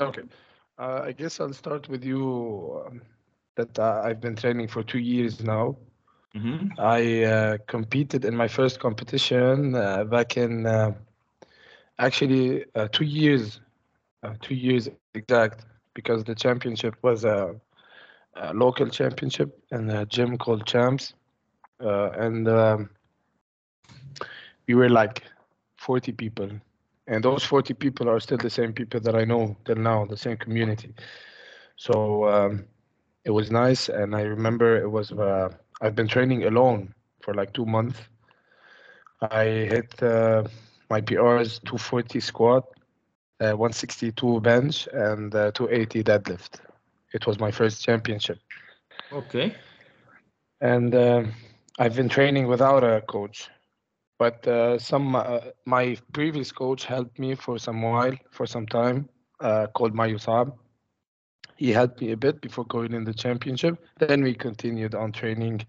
Okay. Uh, I guess I'll start with you. Um, that uh, I've been training for two years now. Mhm. I uh, competed in my first competition uh, back in uh, actually uh, two years, uh, two years exact, because the championship was a, a local championship in a gym called Champs, uh, and um, we were like 40 people, and those 40 people are still the same people that I know till now, the same community. So um, it was nice, and I remember it was. Uh, I've been training alone for like two months. I hit uh, my PRs 240 squat, uh, 162 bench, and uh, 280 deadlift. It was my first championship, Ok. and uh, I've been training without a coach. But uh, some uh, my previous coach helped me for some while, for some time, uh, called Mayusab. He helped me a bit before going in the championship. Then we continued on training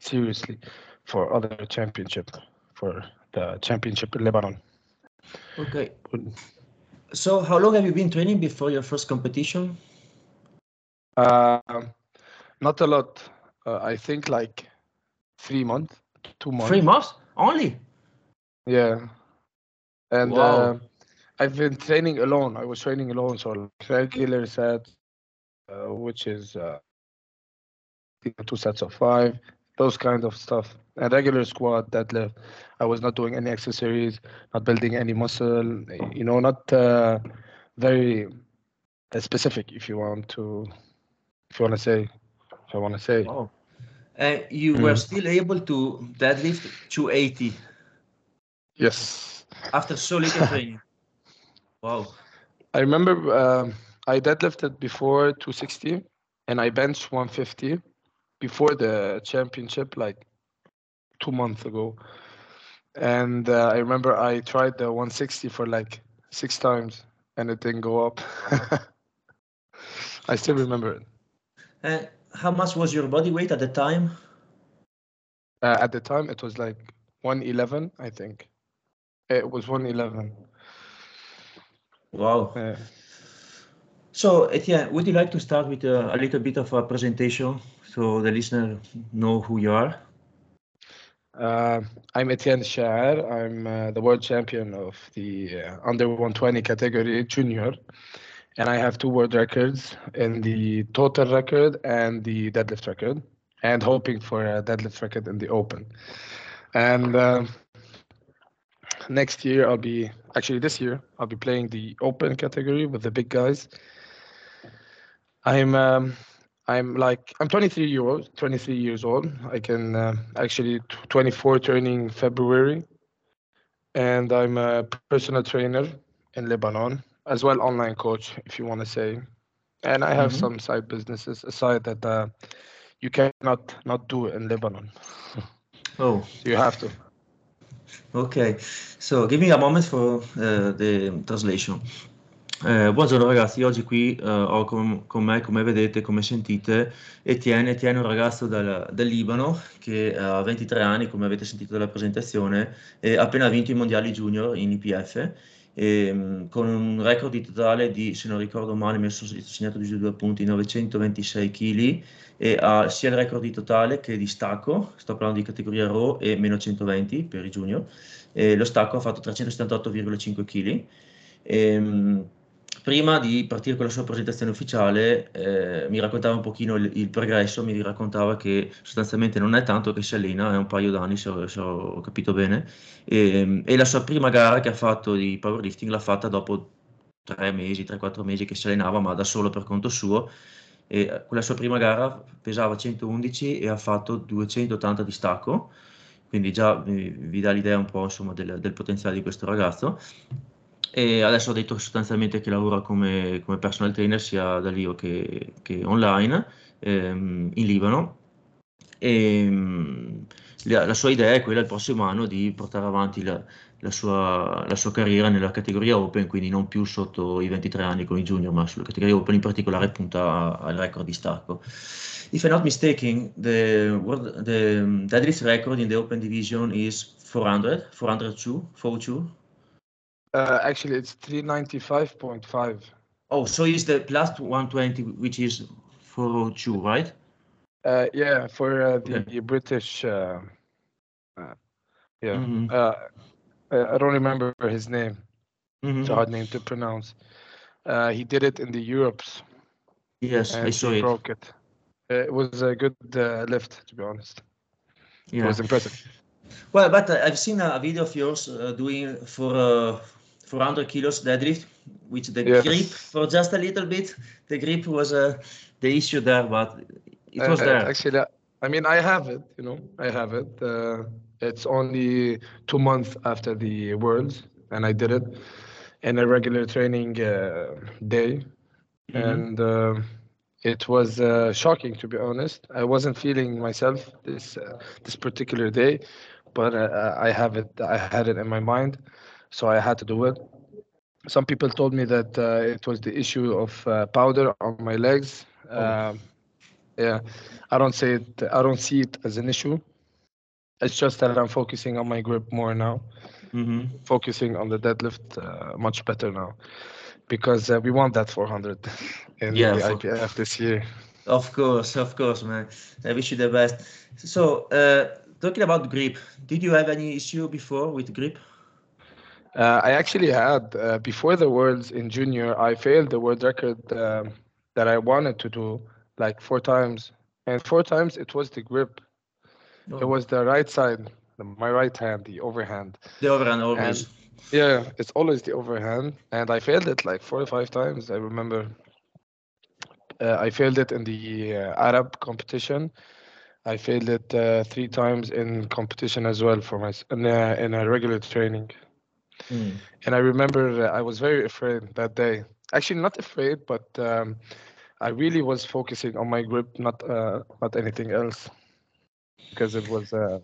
seriously for other championship, for the championship in Lebanon. Ok. So how long have you been training before your first competition? Uh, not a lot. Uh, I think like three months, two months. Three months only? Yeah. And Wow. uh, I've been training alone. I was training alone, so like regular sets, uh, which is uh, two sets of five, those kind of stuff. And regular squat, deadlift. I was not doing any accessories, not building any muscle. You know, not uh, very uh, specific. If you want to, if you want to say, if I want to say. Wow. And you were Mm. still able to deadlift 280 Yes. after so little training. Wow. I remember um, I deadlifted before 260 and I benched 150 before the championship, like two months ago. And uh, I remember I tried the 160 for like six times and it didn't go up. I still remember it. And how much was your body weight at the time? Uh, at the time, it was like 111, I think. It was 111. Wow. Yeah. So, Etienne, would you like to start with a, a little bit of a presentation so the listener know who you are? Uh, I'm Etienne Chaer. I'm uh, the world champion of the uh, under 120 category junior, and I have two world records in the total record and the deadlift record, and hoping for a deadlift record in the open. And uh, next year I'll be actually this year I'll be playing the open category with the big guys. I'm um, I'm like I'm 23 years old. 23 years old. I can uh, actually t- 24 turning February, and I'm a personal trainer in Lebanon as well, online coach if you want to say. And I have Mhm. some side businesses aside that uh, you cannot not do in Lebanon. Oh, You have to. Ok. So, give me a moment for uh, the translation. Eh, buongiorno ragazzi, oggi qui eh, ho con, con me, come vedete, come sentite, Etienne. Etienne è un ragazzo dal, dal Libano che ha 23 anni, come avete sentito dalla presentazione, e ha appena vinto i mondiali junior in IPF, e, mh, con un record di totale di, se non ricordo male, mi sono segnato giù due punti, 926 kg, e ha sia il record di totale che di stacco, sto parlando di categoria RAW e meno 120 per i junior, e lo stacco ha fatto 378,5 kg. Ehm, prima di partire con la sua presentazione ufficiale, eh, mi raccontava un pochino il, il progresso, mi raccontava che sostanzialmente non è tanto che si allena, è un paio d'anni se ho, se ho capito bene, e, e la sua prima gara che ha fatto di powerlifting l'ha fatta dopo tre mesi, 3-4 mesi che si allenava, ma da solo per conto suo, e eh, quella sua prima gara pesava 111 e ha fatto 280 di stacco, quindi già vi, vi dà l'idea un po' insomma del, del potenziale di questo ragazzo. E adesso ha detto sostanzialmente che lavora come, come personal trainer sia da lì che, che online ehm, in Libano. E, mh, la, la sua idea è quella il prossimo anno di portare avanti la, la sua, la sua carriera nella categoria Open, quindi non più sotto i 23 anni con i junior, ma sulla categoria Open in particolare punta al record di stacco. If I'm not mistaken, the, world, the deadlift record in the Open division is 400, 402, 42. Uh, actually, it's 395.5. Oh, so it's the plus 120, which is 402, right? Uh, yeah, for uh, the Okay. British. Uh, uh, yeah, Mhm. uh, I don't remember his name. Mhm. It's a hard name to pronounce. Uh, he did it in the Europes Yes, I saw he it. broke it. It was a good uh, lift, to be honest. It was impressive. Well, but uh, I've seen a, video of yours uh, doing for uh, 400 kilos deadlift, which the Yes. grip for just a little bit. The grip was uh, the issue there, but it was Uh, there. Actually, I mean, I have it. You know, I have it. Uh, it's only two months after the Worlds, and I did it in a regular training uh, day, Mhm. and uh, it was uh, shocking to be honest. I wasn't feeling myself this uh, this particular day, but uh, I have it. I had it in my mind, so I had to do it. Some people told me that uh, it was the issue of uh, powder on my legs. Oh. Um, yeah, I don't say it. I don't see it as an issue. It's just that I'm focusing on my grip more now, Mhm. focusing on the deadlift uh, much better now, because uh, we want that 400 in Yeah, the for- IPF this year. Of course, of course, man. I wish you the best. So, uh, talking about grip, did you have any issue before with grip? Uh, I actually had uh, before the worlds in junior. I failed the world record um, that I wanted to do like four times, and four times it was the grip. It Oh, was the right side, the, my right hand, the overhand. the overhand always. Yeah, it's always the overhand, and I failed it like four or five times. I remember. Uh, I failed it in the uh, Arab competition. I failed it uh, three times in competition as well for my in in a regular training. Mm. And I remember I was very afraid that day. Actually, not afraid, but um, I really was focusing on my grip, not uh, not anything else, because it was, uh,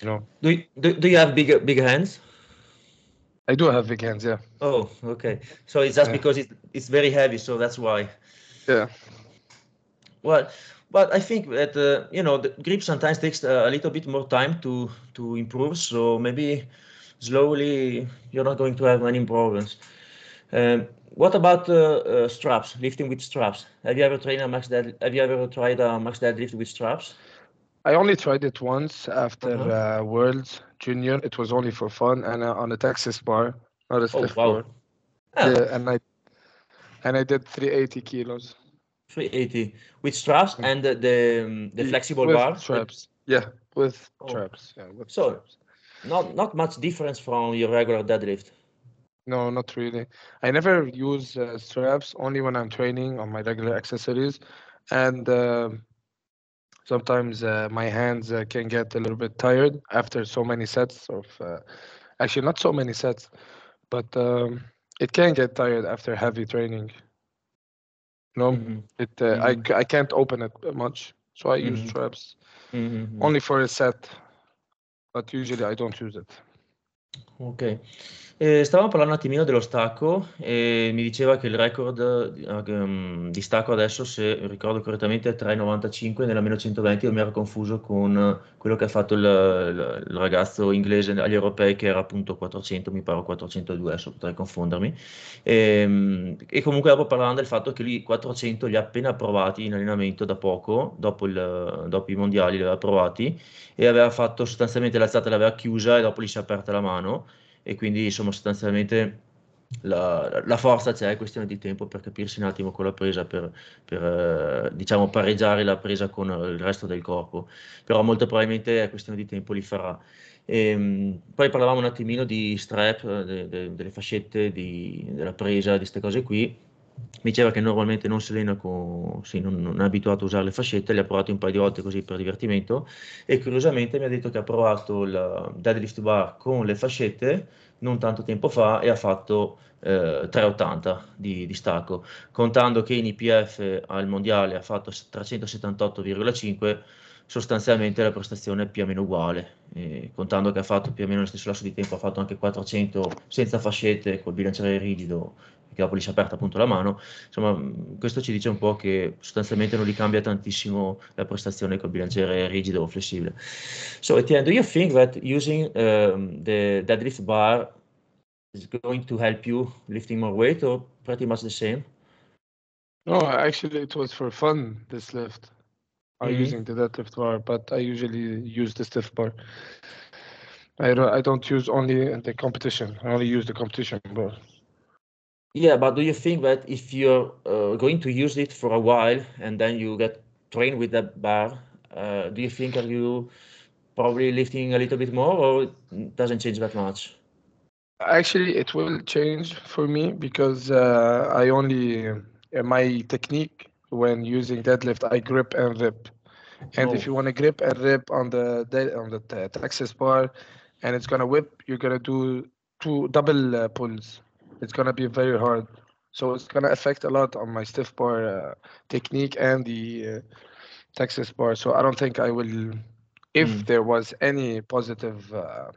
you know, Do, you, do, do you have bigger bigger hands? I do have big hands. Yeah, Oh, okay. So it's just Yeah. because it's it's very heavy, so that's why. yeah. Well, but I think that uh, you know the grip sometimes takes uh, a little bit more time to to improve. So maybe slowly you're not going to have any problems. Um, what about uh, uh, straps? Lifting with straps? Have you ever trained a max dead? Have you ever tried a max deadlift with straps? I only tried it once after Uh-huh. uh, Worlds Junior. It was only for fun and uh, on a Texas bar, not a Oh wow! bar. Ah, Yeah, and I and I did 380 kilos 380 with straps Mm. and the the, um, the flexible with bar. straps. Yeah, with Oh. straps. Yeah, with So- straps. Not not much difference from your regular deadlift. No, not really. I never use uh, straps, only when I'm training on my regular accessories. And um sometimes uh, my hands uh, can get a little bit tired after so many sets of, uh, actually, not so many sets, but um, it can get tired after heavy training. No, Mhm. it uh, I, Mhm. c- I can't open it much, so I use Mhm. straps Mhm. only for a set, but usually I don't use it. Ok, Eh, stavamo parlando un attimino dello stacco e mi diceva che il record ehm, di stacco adesso, se ricordo correttamente, è 3,95 nella meno 120. Io mi ero confuso con quello che ha fatto il, il- il ragazzo inglese agli europei, che era appunto 400, mi pare 402, adesso potrei confondermi. Ehm, E, comunque dopo parlando del fatto che lui 400 li ha appena provati in allenamento da poco, dopo, il- dopo i mondiali li aveva provati e aveva fatto sostanzialmente l'alzata l'aveva chiusa e dopo gli si è aperta la mano e quindi insomma sostanzialmente la, la forza c'è, è questione di tempo per capirsi un attimo con la presa, per, per, eh, diciamo pareggiare la presa con il resto del corpo, però molto probabilmente è questione di tempo li farà. Ehm, poi parlavamo un attimino di strap, eh, de- de- delle fascette, di- della presa, di queste cose qui. Mi diceva che normalmente non si allena con, sì, non, non è abituato a usare le fascette, le ha provate un paio di volte così per divertimento e curiosamente mi ha detto che ha provato il deadlift bar con le fascette non tanto tempo fa e ha fatto eh, 3,80 di, di stacco, contando che in IPF al mondiale ha fatto 378,5 sostanzialmente la prestazione è più o meno uguale, e contando che ha fatto più o meno lo stesso lasso di tempo, ha fatto anche 400 senza fascette col bilanciere rigido, che dopo si è aperta appunto la mano, insomma questo ci dice un po' che sostanzialmente non gli cambia tantissimo la prestazione col bilanciere rigido o flessibile. So Etienne, do you think that using um, the deadlift bar is going to help you lifting more weight or pretty much the same? No, actually, it was for fun. This lift, I'm Mhm. using the deadlift bar, but I usually use the stiff bar. I don't. I don't use only the competition. I only use the competition bar. Yeah, but do you think that if you're uh, going to use it for a while and then you get trained with that bar, uh, do you think are you probably lifting a little bit more or it doesn't change that much? Actually, it will change for me because uh, I only uh, my technique when using deadlift, I grip and rip. And if Oh. you want to grip and rip on the on the Texas bar, and it's gonna whip, you're gonna do two double uh, pulls. It's gonna be very hard. So it's gonna affect a lot on my stiff bar uh, technique and the uh, Texas bar. So I don't think I will. If Mm. there was any positive uh,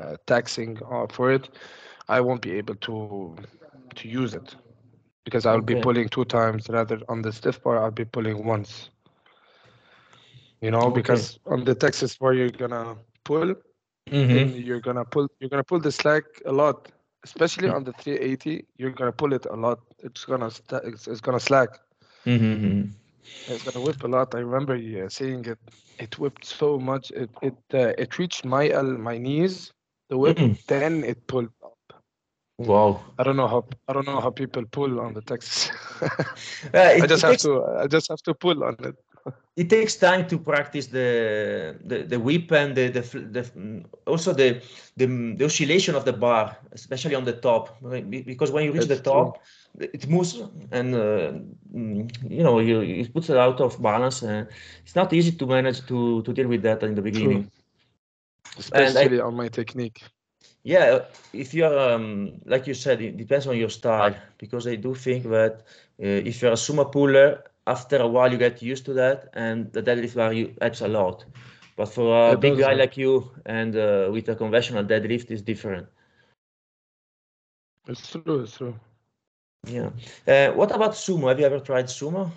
uh, taxing uh, for it, I won't be able to to use it because I'll be pulling two times rather on the stiff bar. I'll be pulling once. You know, Okay. because on the Texas bar you're gonna pull, Mhm. and you're gonna pull you're gonna pull the slack a lot, especially on the 380. You're gonna pull it a lot. It's gonna sta it's, it's gonna slack. Mhm. It's gonna whip a lot. I remember yeah, seeing it. It whipped so much. It it uh, it reached my el- my knees. The whip. Mm. Then it pulled up. Wow. I don't know how I don't know how people pull on the Texas. Uh, I just have to I just have to pull on it. it takes time to practice the the, the whip and the, the, the also the, the the oscillation of the bar, especially on the top? Because when you reach the It's true. top, it moves and uh, mm, you know you it puts it out of balance. And it's not easy to manage to to deal with that in the beginning. Especially on my technique. Yeah, if you're um, like you said, it depends on your style because I do think that uh, if you're a sumo puller, after a while you get used to that, and the deadlift you helps a lot. But for a It big guy help. like you and uh, with a conventional deadlift is different. It's true. It's true. Yeah. Uh, what about sumo? Have you ever tried sumo?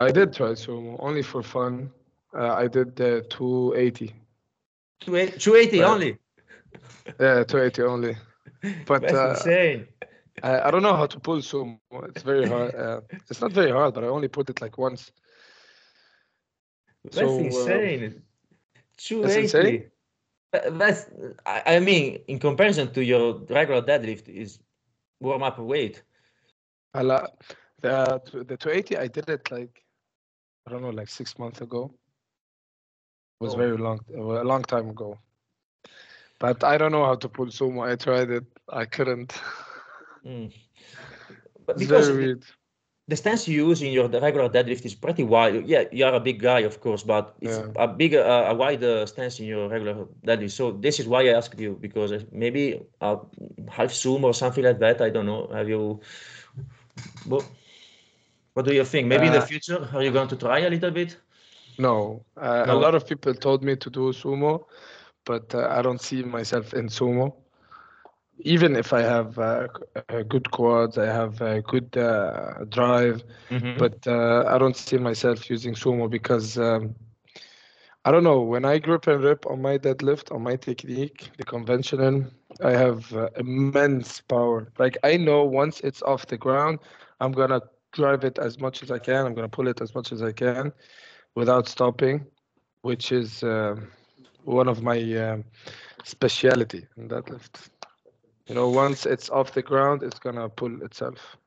I did try sumo only for fun. Uh, I did the 280. 280 280 Right. only. Yeah, 280 only. But That's uh, insane. I, I don't know how to pull sumo. It's very hard. Uh, it's not very hard, but I only put it like once. That's so, uh, insane. That's insane. That's, I I mean, in comparison to your regular deadlift, is warm up weight. I la- the the 280 I did it like I don't know like six months ago. It was Oh. very long a long time ago. But I don't know how to pull sumo. I tried it. I couldn't. Mm. But because very the, weird. the stance you use in your regular deadlift is pretty wide. Yeah, you are a big guy, of course, but it's Yeah. a big, uh, a wide uh, stance in your regular deadlift. So this is why I asked you because uh, maybe a half sumo or something like that. I don't know. Have you? What, what do you think? Maybe in the Uh, future, are you going to try a little bit? No, uh, a lot of people told me to do sumo, but uh, I don't see myself in sumo. Even if I have uh, good quads, I have a good uh, drive, Mhm. but uh, I don't see myself using sumo because um, I don't know. When I grip and rip on my deadlift, on my technique, the conventional, I have uh, immense power. Like I know once it's off the ground, I'm gonna drive it as much as I can. I'm gonna pull it as much as I can without stopping, which is um one of my um, speciality in deadlift. You know, once it's off the ground, it's gonna pull itself.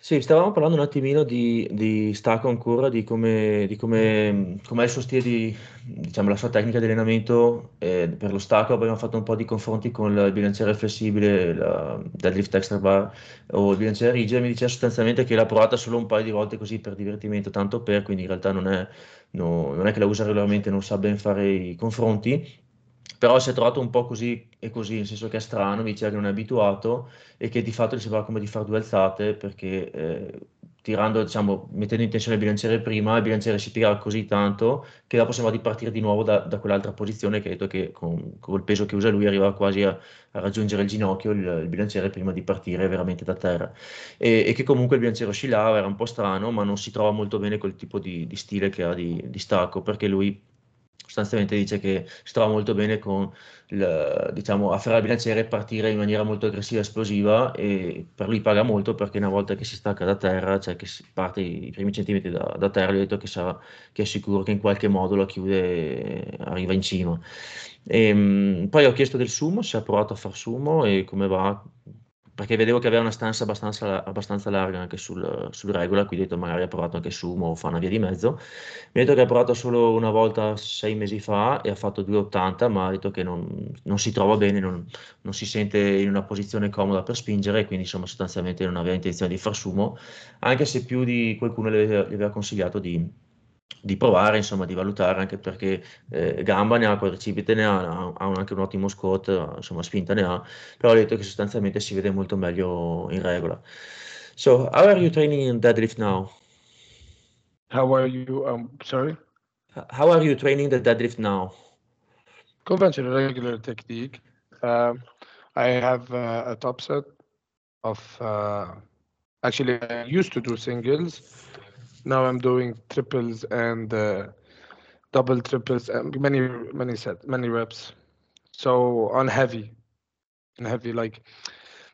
Sì, stavamo parlando un attimino di, di Stacco ancora, di come, di come, com'è il suo stile di, diciamo, la sua tecnica di allenamento eh, per lo stacco. Abbiamo fatto un po' di confronti con il bilanciere flessibile, la deadlift extra bar o il bilanciere rigido. Mi diceva sostanzialmente che l'ha provata solo un paio di volte così per divertimento, tanto per, quindi in realtà non è, no- non è che la usa regolarmente, non sa ben fare i confronti. Però si è trovato un po' così e così, nel senso che è strano, mi diceva che non è abituato e che di fatto gli sembrava come di fare due alzate perché eh, tirando, diciamo, mettendo in tensione il bilanciere prima, il bilanciere si tira così tanto che dopo sembrava di partire di nuovo da, da quell'altra posizione che ha detto che con, col peso che usa lui arrivava quasi a, a raggiungere il ginocchio il, il bilanciere prima di partire veramente da terra. E, e che comunque il bilanciere oscillava, era un po' strano, ma non si trova molto bene col tipo di, di stile che ha di, di stacco perché lui sostanzialmente dice che si trova molto bene con il, diciamo, afferrare il bilanciere e partire in maniera molto aggressiva e esplosiva e per lui paga molto perché una volta che si stacca da terra, cioè che si parte i primi centimetri da, da terra, gli ho detto che, sarà, che è sicuro che in qualche modo la chiude e arriva in cima. E, ehm, poi ho chiesto del sumo, se ha provato a far sumo e come va, perché vedevo che aveva una stanza abbastanza, abbastanza larga anche sul, sul regola, quindi ho detto magari ha provato anche sumo o fa una via di mezzo. Mi ha detto che ha provato solo una volta sei mesi fa e ha fatto 2,80, ma ha detto che non, non si trova bene, non, non, si sente in una posizione comoda per spingere, quindi insomma sostanzialmente non aveva intenzione di far sumo, anche se più di qualcuno gli aveva, gli aveva consigliato di, di provare, insomma, di valutare, anche perché eh, gamba ne ha, quadricipite ne ha, ha, ha anche un ottimo squat, insomma, spinta ne ha, però ho detto che sostanzialmente si vede molto meglio in regola. So, how are you training in deadlift now? How are you, um, sorry? How are you training the deadlift now? Conventional regular technique. Um, I have uh, a top set of, uh, actually I used to do singles, now I'm doing triples and uh, double triples and many many sets many reps. So on heavy, and heavy like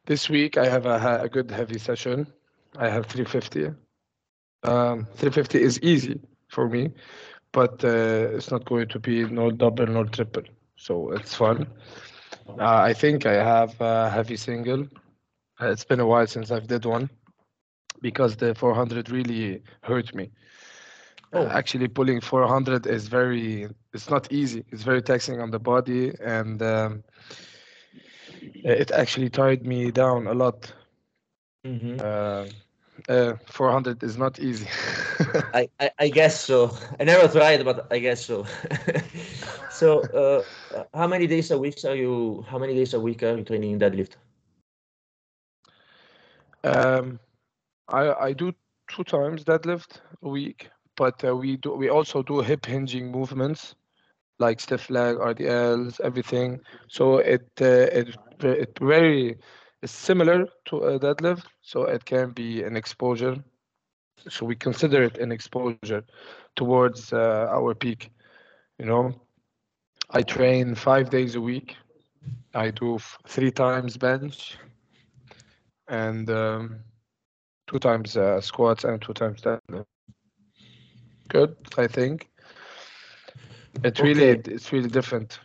this week I have a, a good heavy session. I have 350. Um, 350 is easy for me, but uh, it's not going to be no double nor triple. So it's fun. Uh, I think I have a heavy single. It's been a while since I've did one because the 400 really hurt me. Oh. Actually, pulling 400 is very, it's not easy. It's very taxing on the body, and um, it actually tied me down a lot. Mm-hmm. Uh, uh, 400 is not easy. I, I, I, guess so. I never tried, but I guess so. so, uh, how many days a week are you? How many days a week are you training deadlift? Um, I I do two times deadlift a week, but uh, we do we also do hip hinging movements like stiff leg, RDLs, everything. So it uh, it it very is similar to a deadlift, so it can be an exposure. So we consider it an exposure towards uh, our peak. You know, I train five days a week. I do three times bench, and um, two times uh, squats and two times deadlift. Good, I think. It's okay. really it's really different.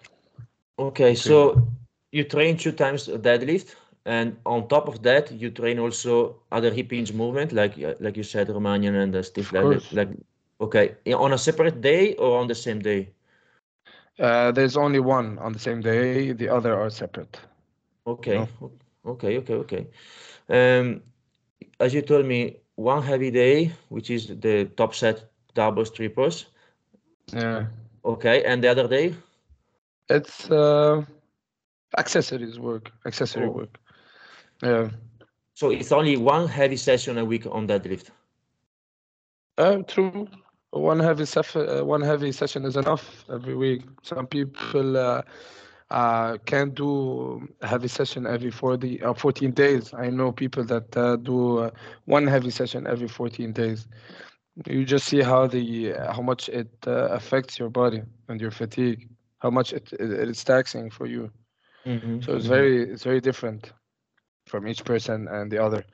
Okay, so you train two times deadlift, and on top of that, you train also other hip hinge movement, like like you said, Romanian and the stiff leg. Like, okay, on a separate day or on the same day? Uh, there's only one on the same day. The other are separate. Okay, no? okay, okay, okay. Um, as you told me, one heavy day, which is the top set doubles, triples. Yeah. Okay, and the other day? It's uh, accessories work, accessory oh. work. Yeah. So it's only one heavy session a week on deadlift. Uh, true. One heavy session, uh, one heavy session is enough every week. Some people uh, uh, can't do heavy session every 40, uh, 14 days. I know people that uh, do uh, one heavy session every 14 days. You just see how the how much it uh, affects your body and your fatigue, how much it, it it's taxing for you. Mm-hmm. So it's mm-hmm. very it's very different from each person and the other.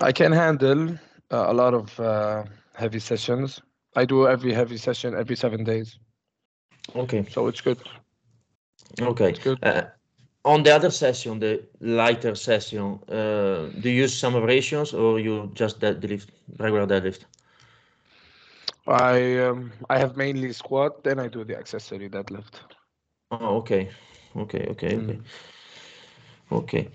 I can handle uh, a lot of heavy sessions. I do every heavy session every seven days. Okay. So it's good. Okay. Uh, on the other session, the lighter session, uh, do you use some variations or you just deadlift, regular deadlift? I um, I have mainly squat, then I do the accessory deadlift. Oh, ok, ok, ok, mm. ok.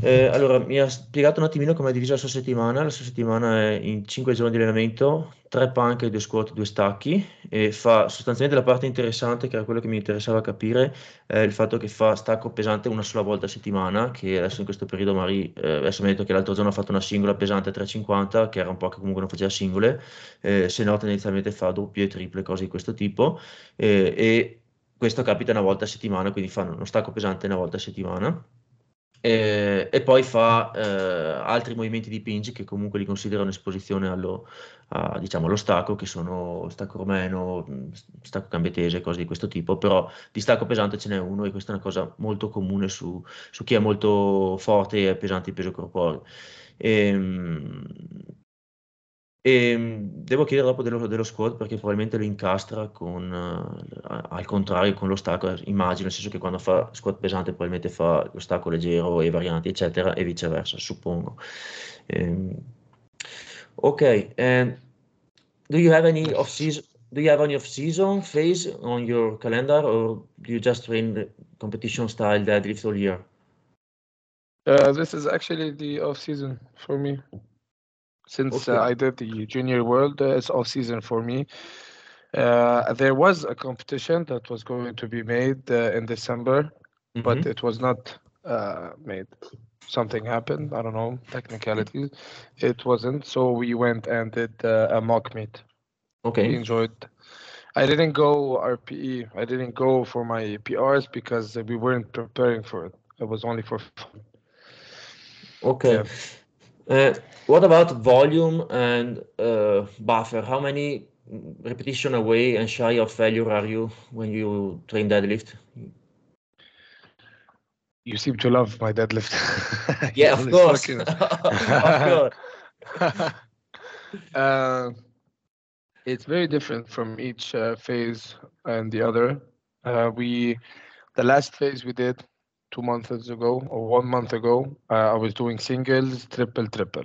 Eh, allora, mi ha spiegato un attimino come è divisa la sua settimana. La sua settimana è in 5 giorni di allenamento, 3 panche, 2 squat, 2 stacchi e fa sostanzialmente la parte interessante, che era quello che mi interessava capire, è il fatto che fa stacco pesante una sola volta a settimana, che adesso in questo periodo magari, eh, adesso mi ha detto che l'altro giorno ha fatto una singola pesante a 3,50, che era un po' che comunque non faceva singole, eh, se no tendenzialmente fa doppie, triple, cose di questo tipo e questo capita una volta a settimana, quindi fanno uno stacco pesante una volta a settimana e, e poi fa eh, altri movimenti di pinch che comunque li considera un'esposizione allo, a, diciamo, allo stacco, che sono stacco romeno, stacco cambietese, cose di questo tipo, però di stacco pesante ce n'è uno e questa è una cosa molto comune su, su chi è molto forte e pesante di peso corporeo. E, ehm, e ehm, devo chiedere dopo dello, dello squat perché probabilmente lo incastra con, uh, al contrario con lo stacco, immagino, nel senso che quando fa squat pesante probabilmente fa lo stacco leggero e varianti, eccetera, e viceversa, suppongo. Um, ok, and do you have any off season? Do you have any off-season phase on your calendar, or do you just train the competition style deadlift all year? Uh, this is actually the off-season for me. Since uh, okay. uh, I did the Junior World, uh, it's off season for me. Uh, there was a competition that was going to be made uh, in December, mm-hmm. but it was not uh, made. Something happened. I don't know technicalities. It wasn't. So we went and did a mock meet. Okay. We enjoyed. I didn't go RPE. I didn't go for my PRs because we weren't preparing for it. It was only for fun. Okay. Yeah. Uh, what about volume and uh, buffer? How many repetition away and shy of failure are you when you train deadlift? You seem to love my deadlift. yeah, of course. of course. uh, it's very different from each uh, phase and the other. Uh, we, the last phase we did two months ago or one month ago, uh, I was doing singles, triple, triple.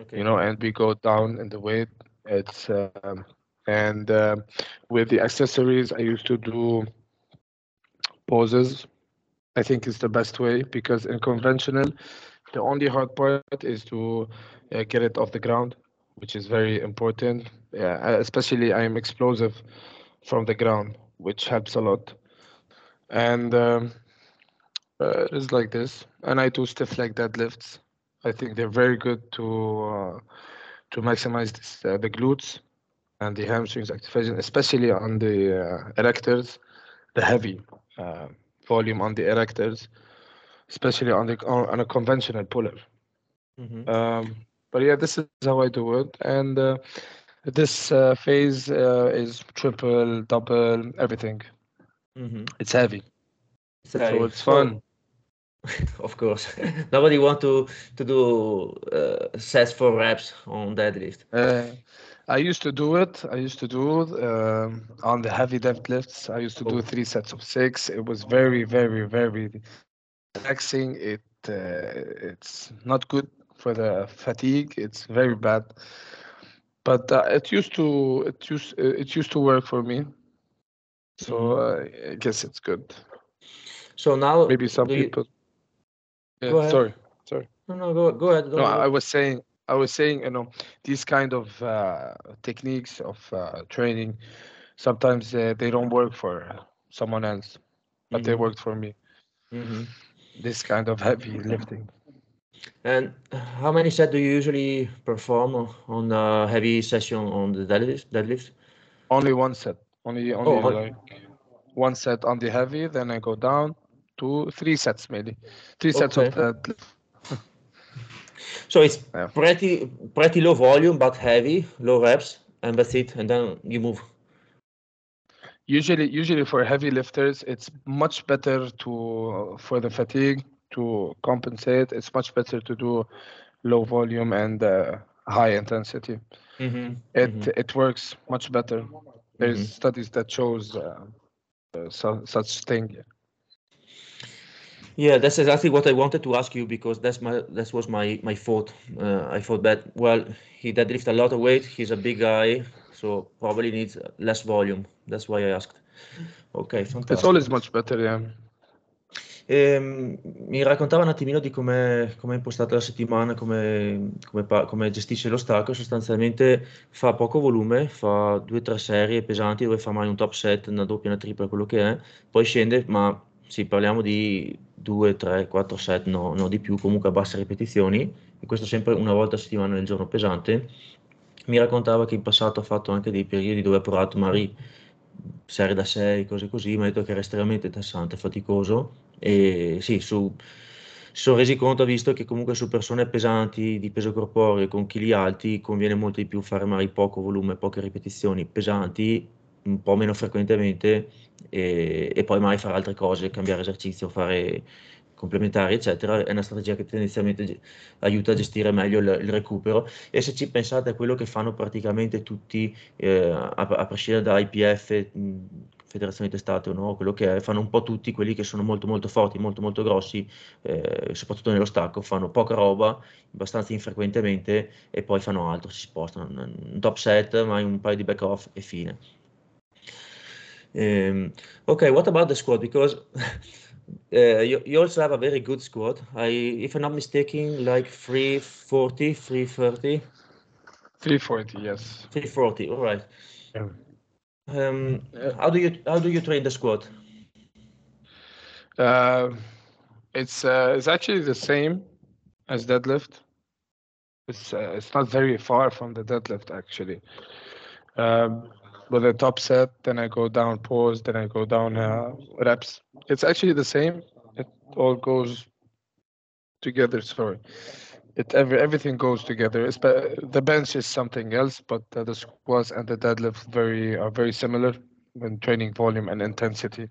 Okay. You know, and we go down in the weight. It's um, and uh, with the accessories, I used to do poses. I think it's the best way because in conventional, the only hard part is to uh, get it off the ground, which is very important. Yeah, especially I am explosive from the ground, which helps a lot. And um, uh, it's like this, and I do stiff leg deadlifts. I think they're very good to uh, to maximize this, uh, the glutes and the hamstrings activation, especially on the uh, erectors, the heavy uh, volume on the erectors, especially on the on, on a conventional puller. Mm-hmm. Um, but yeah, this is how I do it, and uh, this phase is triple, double, everything. Mm-hmm. It's heavy. So it's fun. of course. Nobody want to to do uh, sets for reps on deadlift. Uh, I used to do it. I used to do it um, on the heavy deadlifts. I used to do oh. three sets of six. It was very, very, very taxing. It uh, it's not good for the fatigue. It's very bad. But uh, it used to it used it used to work for me. So mm-hmm. uh, I guess it's good. So now maybe some people. You yeah, sorry, sorry. No, no, go go ahead. No, I was saying, I was saying, you know, these kind of uh, techniques of uh, training, sometimes uh, they don't work for someone else, but mm-hmm. they worked for me. Mm-hmm. This kind of heavy lifting. And how many sets do you usually perform on a heavy session on the deadlift? deadlift? Only one set. Only, only oh, like one set on the heavy. Then I go down two, three sets maybe, three sets okay. of that. so it's yeah. pretty pretty low volume but heavy, low reps, and that's it. And then you move. Usually, usually for heavy lifters, it's much better to for the fatigue to compensate. It's much better to do low volume and uh, high intensity. Mm-hmm. It mm-hmm. it works much better. There's mm-hmm. studies that shows uh, uh, so, such thing. Yeah, that's exactly what I wanted to ask you because that's my that was my my thought. Uh, I thought that well, he deadlift a lot of weight. He's a big guy, so probably needs less volume. That's why I asked. Ok, fantastico. It's always much better, yeah. E, mi raccontava un attimino di come è impostata la settimana, come, come, gestisce lo stacco. Sostanzialmente fa poco volume, fa due o tre serie pesanti dove fa mai un top set, una doppia, una tripla, quello che è, poi scende, ma sì, parliamo di 2, 3, 4 set, no, no di più, comunque a basse ripetizioni, e questo sempre una volta a settimana nel giorno pesante. Mi raccontava che in passato ha fatto anche dei periodi dove ha provato magari serie da 6, cose così, mi ha detto che era estremamente tassante, faticoso, e sì, su, si sono resi conto, ha visto che comunque su persone pesanti di peso corporeo con chili alti conviene molto di più fare magari poco volume, poche ripetizioni pesanti un po' meno frequentemente e, e poi magari fare altre cose, cambiare esercizio, fare complementari, eccetera, è una strategia che tendenzialmente aiuta a gestire meglio il, il recupero e se ci pensate a quello che fanno praticamente tutti, eh, a, a, prescindere da IPF, mh, federazioni testate o no, quello che è, fanno un po' tutti quelli che sono molto molto forti, molto molto grossi, eh, soprattutto nello stacco, fanno poca roba, abbastanza infrequentemente e poi fanno altro, si spostano, un top set, ma un paio di back off e fine. Um, okay, what about the squat? Because uh, you, you also have a very good squat. I, if I'm not mistaken, like 340, 330? 340, yes. 340, all right. Yeah. Um, how do you how do you train the squat? Uh, it's uh, it's actually the same as deadlift. It's uh, it's not very far from the deadlift actually. Um, with a top set, then I go down pause, then I go down uh, reps. It's actually the same. It all goes together. Sorry, it every everything goes together. It's, the bench is something else, but uh, the squats and the deadlift very are very similar in training volume and intensity.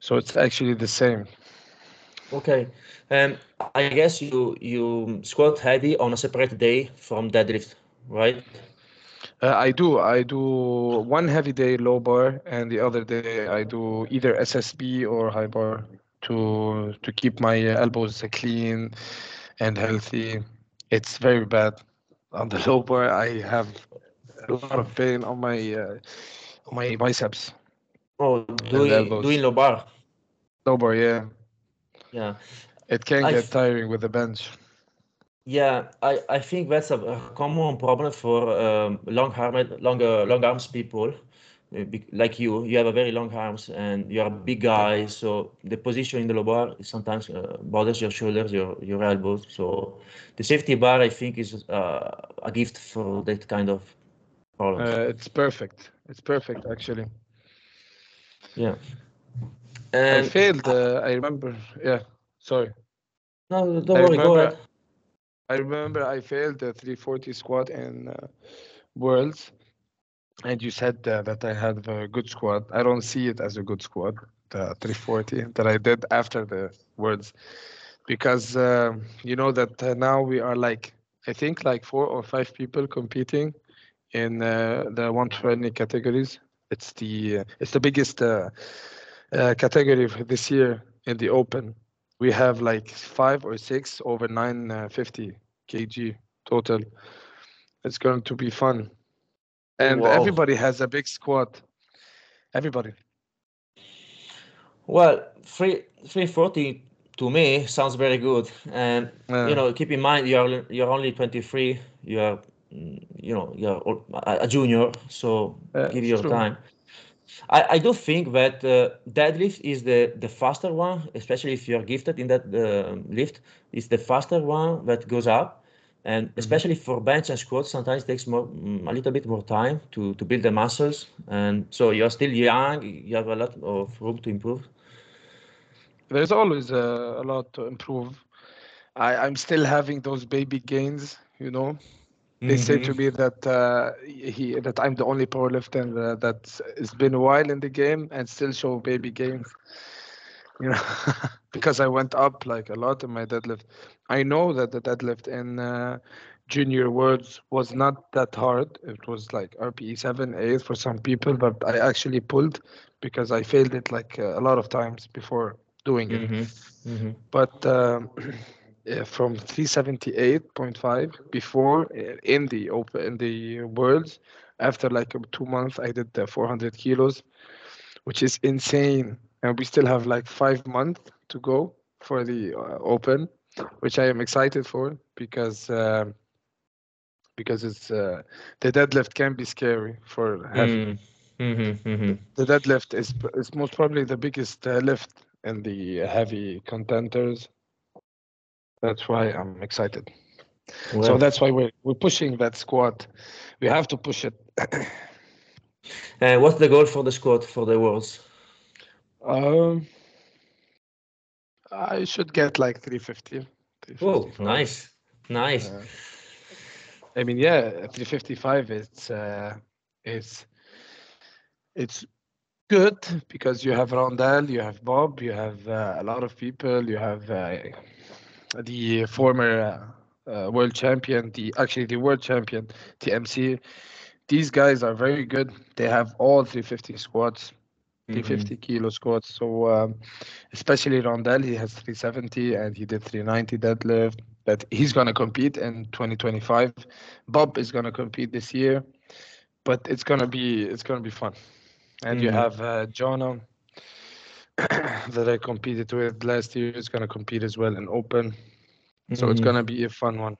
So it's actually the same. Okay, um, I guess you you squat heavy on a separate day from deadlift, right? Uh, I do. I do one heavy day low bar, and the other day I do either SSB or high bar to to keep my elbows clean and healthy. It's very bad on the low bar. I have a lot of pain on my uh, on my biceps. Oh, doing doing low bar. Low bar, yeah. Yeah. It can I get tiring with the bench. Yeah, I, I think that's a, a common problem for um, long armed, longer long arms people uh, like you. You have a very long arms and you are a big guy, so the position in the low bar sometimes uh, bothers your shoulders, your your elbows. So the safety bar, I think, is uh, a gift for that kind of problem. Uh, it's perfect. It's perfect, actually. Yeah. And I failed. Uh, I remember. Yeah. Sorry. No, don't I worry. Remember, go ahead. I remember I failed the 340 squat in uh, Worlds, and you said uh, that I had a good squat. I don't see it as a good squat, the 340 that I did after the Worlds, because uh, you know that uh, now we are like I think like four or five people competing in uh, the 120 categories. It's the uh, it's the biggest category this year in the Open we have like five or six over 950 uh, kg total. It's going to be fun. And Whoa. everybody has a big squat. Everybody. Well, three, 340 to me sounds very good. And, you know, keep in mind, you're, you're only 23. You're, you know, you're a junior. So give your true. time. I, I do think that uh, deadlift is the, the faster one, especially if you're gifted in that uh, lift, It's the faster one that goes up. And mm-hmm. especially for bench and squats, sometimes it takes more, mm, a little bit more time to, to build the muscles. And so you're still young, you have a lot of room to improve. There's always a, a lot to improve. I, I'm still having those baby gains, you know, they mm-hmm. say to mm-hmm. me that uh, he that I'm the only powerlifter uh, that has been a while in the game and still show baby gains. You know, because I went up like a lot in my deadlift. I know that the deadlift in uh, junior worlds was not that hard. It was like RPE seven, eight for some people, but I actually pulled because I failed it like uh, a lot of times before doing it. Mm-hmm. Mm-hmm. But um, uh, from 378.5 before uh, in the open in the worlds after like two months i did the 400 kilos which is insane. And we still have like five months to go for the uh, open which i am excited for because uh, because it's uh, the deadlift can be scary for heavy. Mm. mm-hmm, mm-hmm. the deadlift is is most probably the biggest uh, lift in the heavy contenders that's why I'm excited. Well, so that's why we're we're pushing that squat. We have to push it. what's the goal for the squat for the worlds? Um, I should get like 350. Oh, nice, nice. Uh, I mean, yeah, 355. It's uh, it's it's good because you have Rondel, you have Bob, you have uh, a lot of people. You have uh, the former uh, uh, world champion, the actually the world champion, TMC. These guys are very good. They have all 350 squats. 350 mm-hmm. kilo squats. So um, especially Rondel, he has 370 and he did 390 deadlift. But he's gonna compete in 2025. Bob is gonna compete this year, but it's gonna be it's gonna be fun. And mm-hmm. you have uh, Jonah that I competed with last year is gonna compete as well in Open. So mm-hmm. it's gonna be a fun one.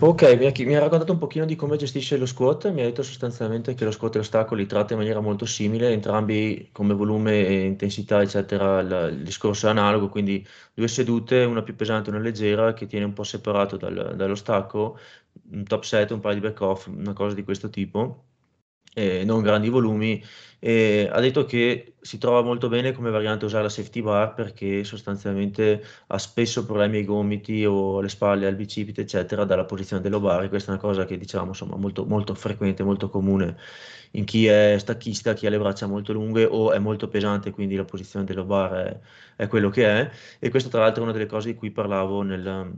Ok, mi ha, mi ha, raccontato un pochino di come gestisce lo squat, mi ha detto sostanzialmente che lo squat e l'ostacolo li tratta in maniera molto simile, entrambi come volume e intensità, eccetera, il, il discorso è analogo, quindi due sedute, una più pesante e una leggera, che tiene un po' separato dal, dallo stacco, un top set, un paio di back off, una cosa di questo tipo, eh, non grandi volumi, e ha detto che si trova molto bene come variante usare la safety bar perché sostanzialmente ha spesso problemi ai gomiti o alle spalle, al bicipite, eccetera, dalla posizione dello bar. Questa è una cosa che diciamo insomma molto, molto frequente, molto comune in chi è stacchista, chi ha le braccia molto lunghe o è molto pesante, quindi la posizione dello bar è, è quello che è. E questo tra l'altro è una delle cose di cui parlavo nel,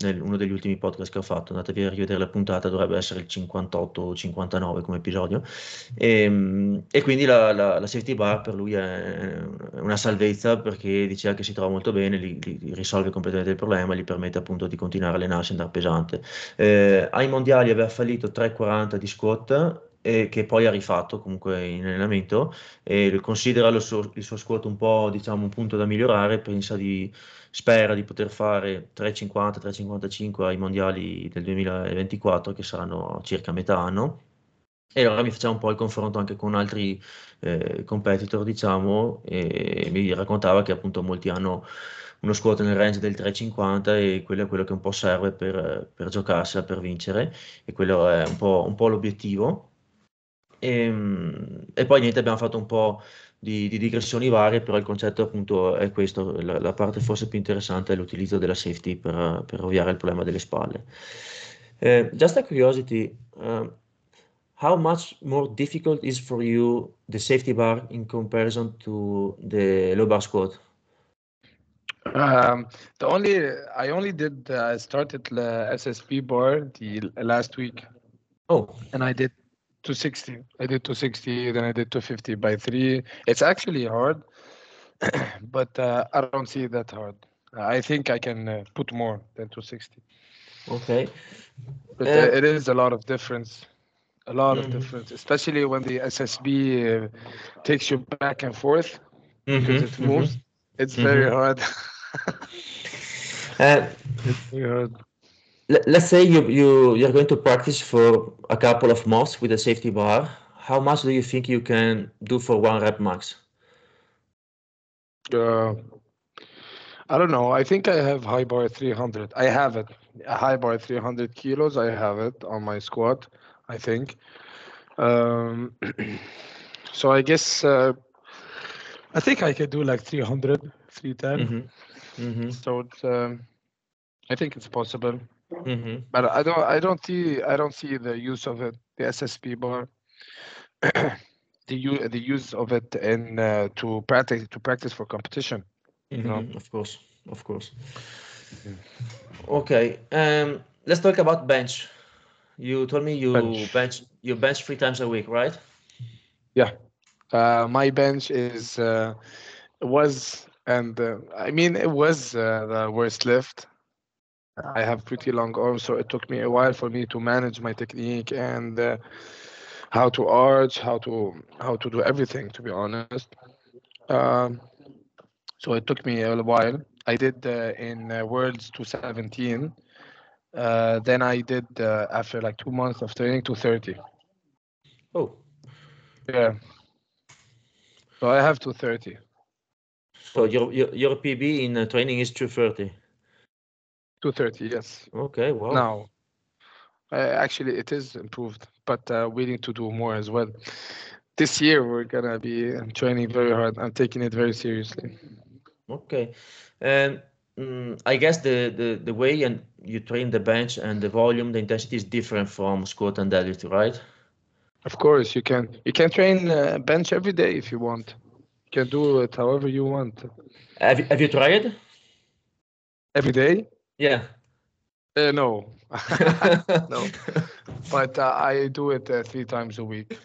nel uno degli ultimi podcast che ho fatto. Andatevi a rivedere la puntata, dovrebbe essere il 58 o 59 come episodio. E, ehm, e quindi la, la, la, safety bar per lui è una salvezza perché diceva che si trova molto bene, li, li risolve completamente il problema, gli permette appunto di continuare a allenarsi e andare pesante. Eh, ai mondiali aveva fallito 3,40 di squat e che poi ha rifatto comunque in allenamento e considera il suo, il suo squat un po' diciamo un punto da migliorare, pensa di, spera di poter fare 3,50-3,55 ai mondiali del 2024 che saranno circa metà anno e allora mi facciamo un po' il confronto anche con altri eh, competitor diciamo e mi raccontava che appunto molti hanno uno squat nel range del 3,50 e quello è quello che un po' serve per, per giocarsela, per vincere e quello è un po', un po l'obiettivo e, ehm, e, poi niente, abbiamo fatto un po' di, di, digressioni varie, però il concetto appunto è questo, la, la parte forse più interessante è l'utilizzo della safety per, per ovviare il problema delle spalle. Uh, just a curiosity, uh, how much more difficult is for you the safety bar in comparison to the low bar squat? Um, the only I only did uh, started the SSB bar the last week. Oh, and I did 260. I did 260, then I did 250 by three. It's actually hard, but uh, I don't see it that hard. I think I can uh, put more than 260. Okay. But uh, it is a lot of difference. A lot mm-hmm. of difference, especially when the SSB uh, takes you back and forth mm-hmm. because it moves. Mm-hmm. It's very mm-hmm. hard. Uh, it's very hard let's say you you you're going to practice for a couple of months with a safety bar how much do you think you can do for one rep max uh, i don't know i think i have high bar 300 i have it a high bar 300 kilos i have it on my squat i think um, so i guess uh, i think i could do like 300 310 mm-hmm. Mm-hmm. so it's um, i think it's possible Mm-hmm. But I don't I don't see I don't see the use of it the SSB bar the use the use of it in uh, to practice to practice for competition. Mm-hmm. You know? Of course, of course. Okay, um, let's talk about bench. You told me you bench. bench you bench three times a week, right? Yeah, uh, my bench is uh, was and uh, I mean it was uh, the worst lift I have pretty long arms, so it took me a while for me to manage my technique and uh, how to arch, how to how to do everything. To be honest, um, so it took me a while. I did uh, in uh, Worlds 217. Uh, then I did uh, after like two months of training 230. Oh, yeah. So I have 230. So your your, your PB in uh, training is 230. 230, yes. Okay, wow. Now, uh, actually, it is improved, but uh, we need to do more as well. This year, we're gonna be training very hard. I'm taking it very seriously. Okay. And mm, I guess the, the, the way and you train the bench and the volume, the intensity is different from squat and deadlift, right? Of course, you can you can train uh, bench every day if you want. You can do it however you want. Have you, have you tried? Every day? Yeah. Uh, no, no. But uh, I do it uh, three times a week.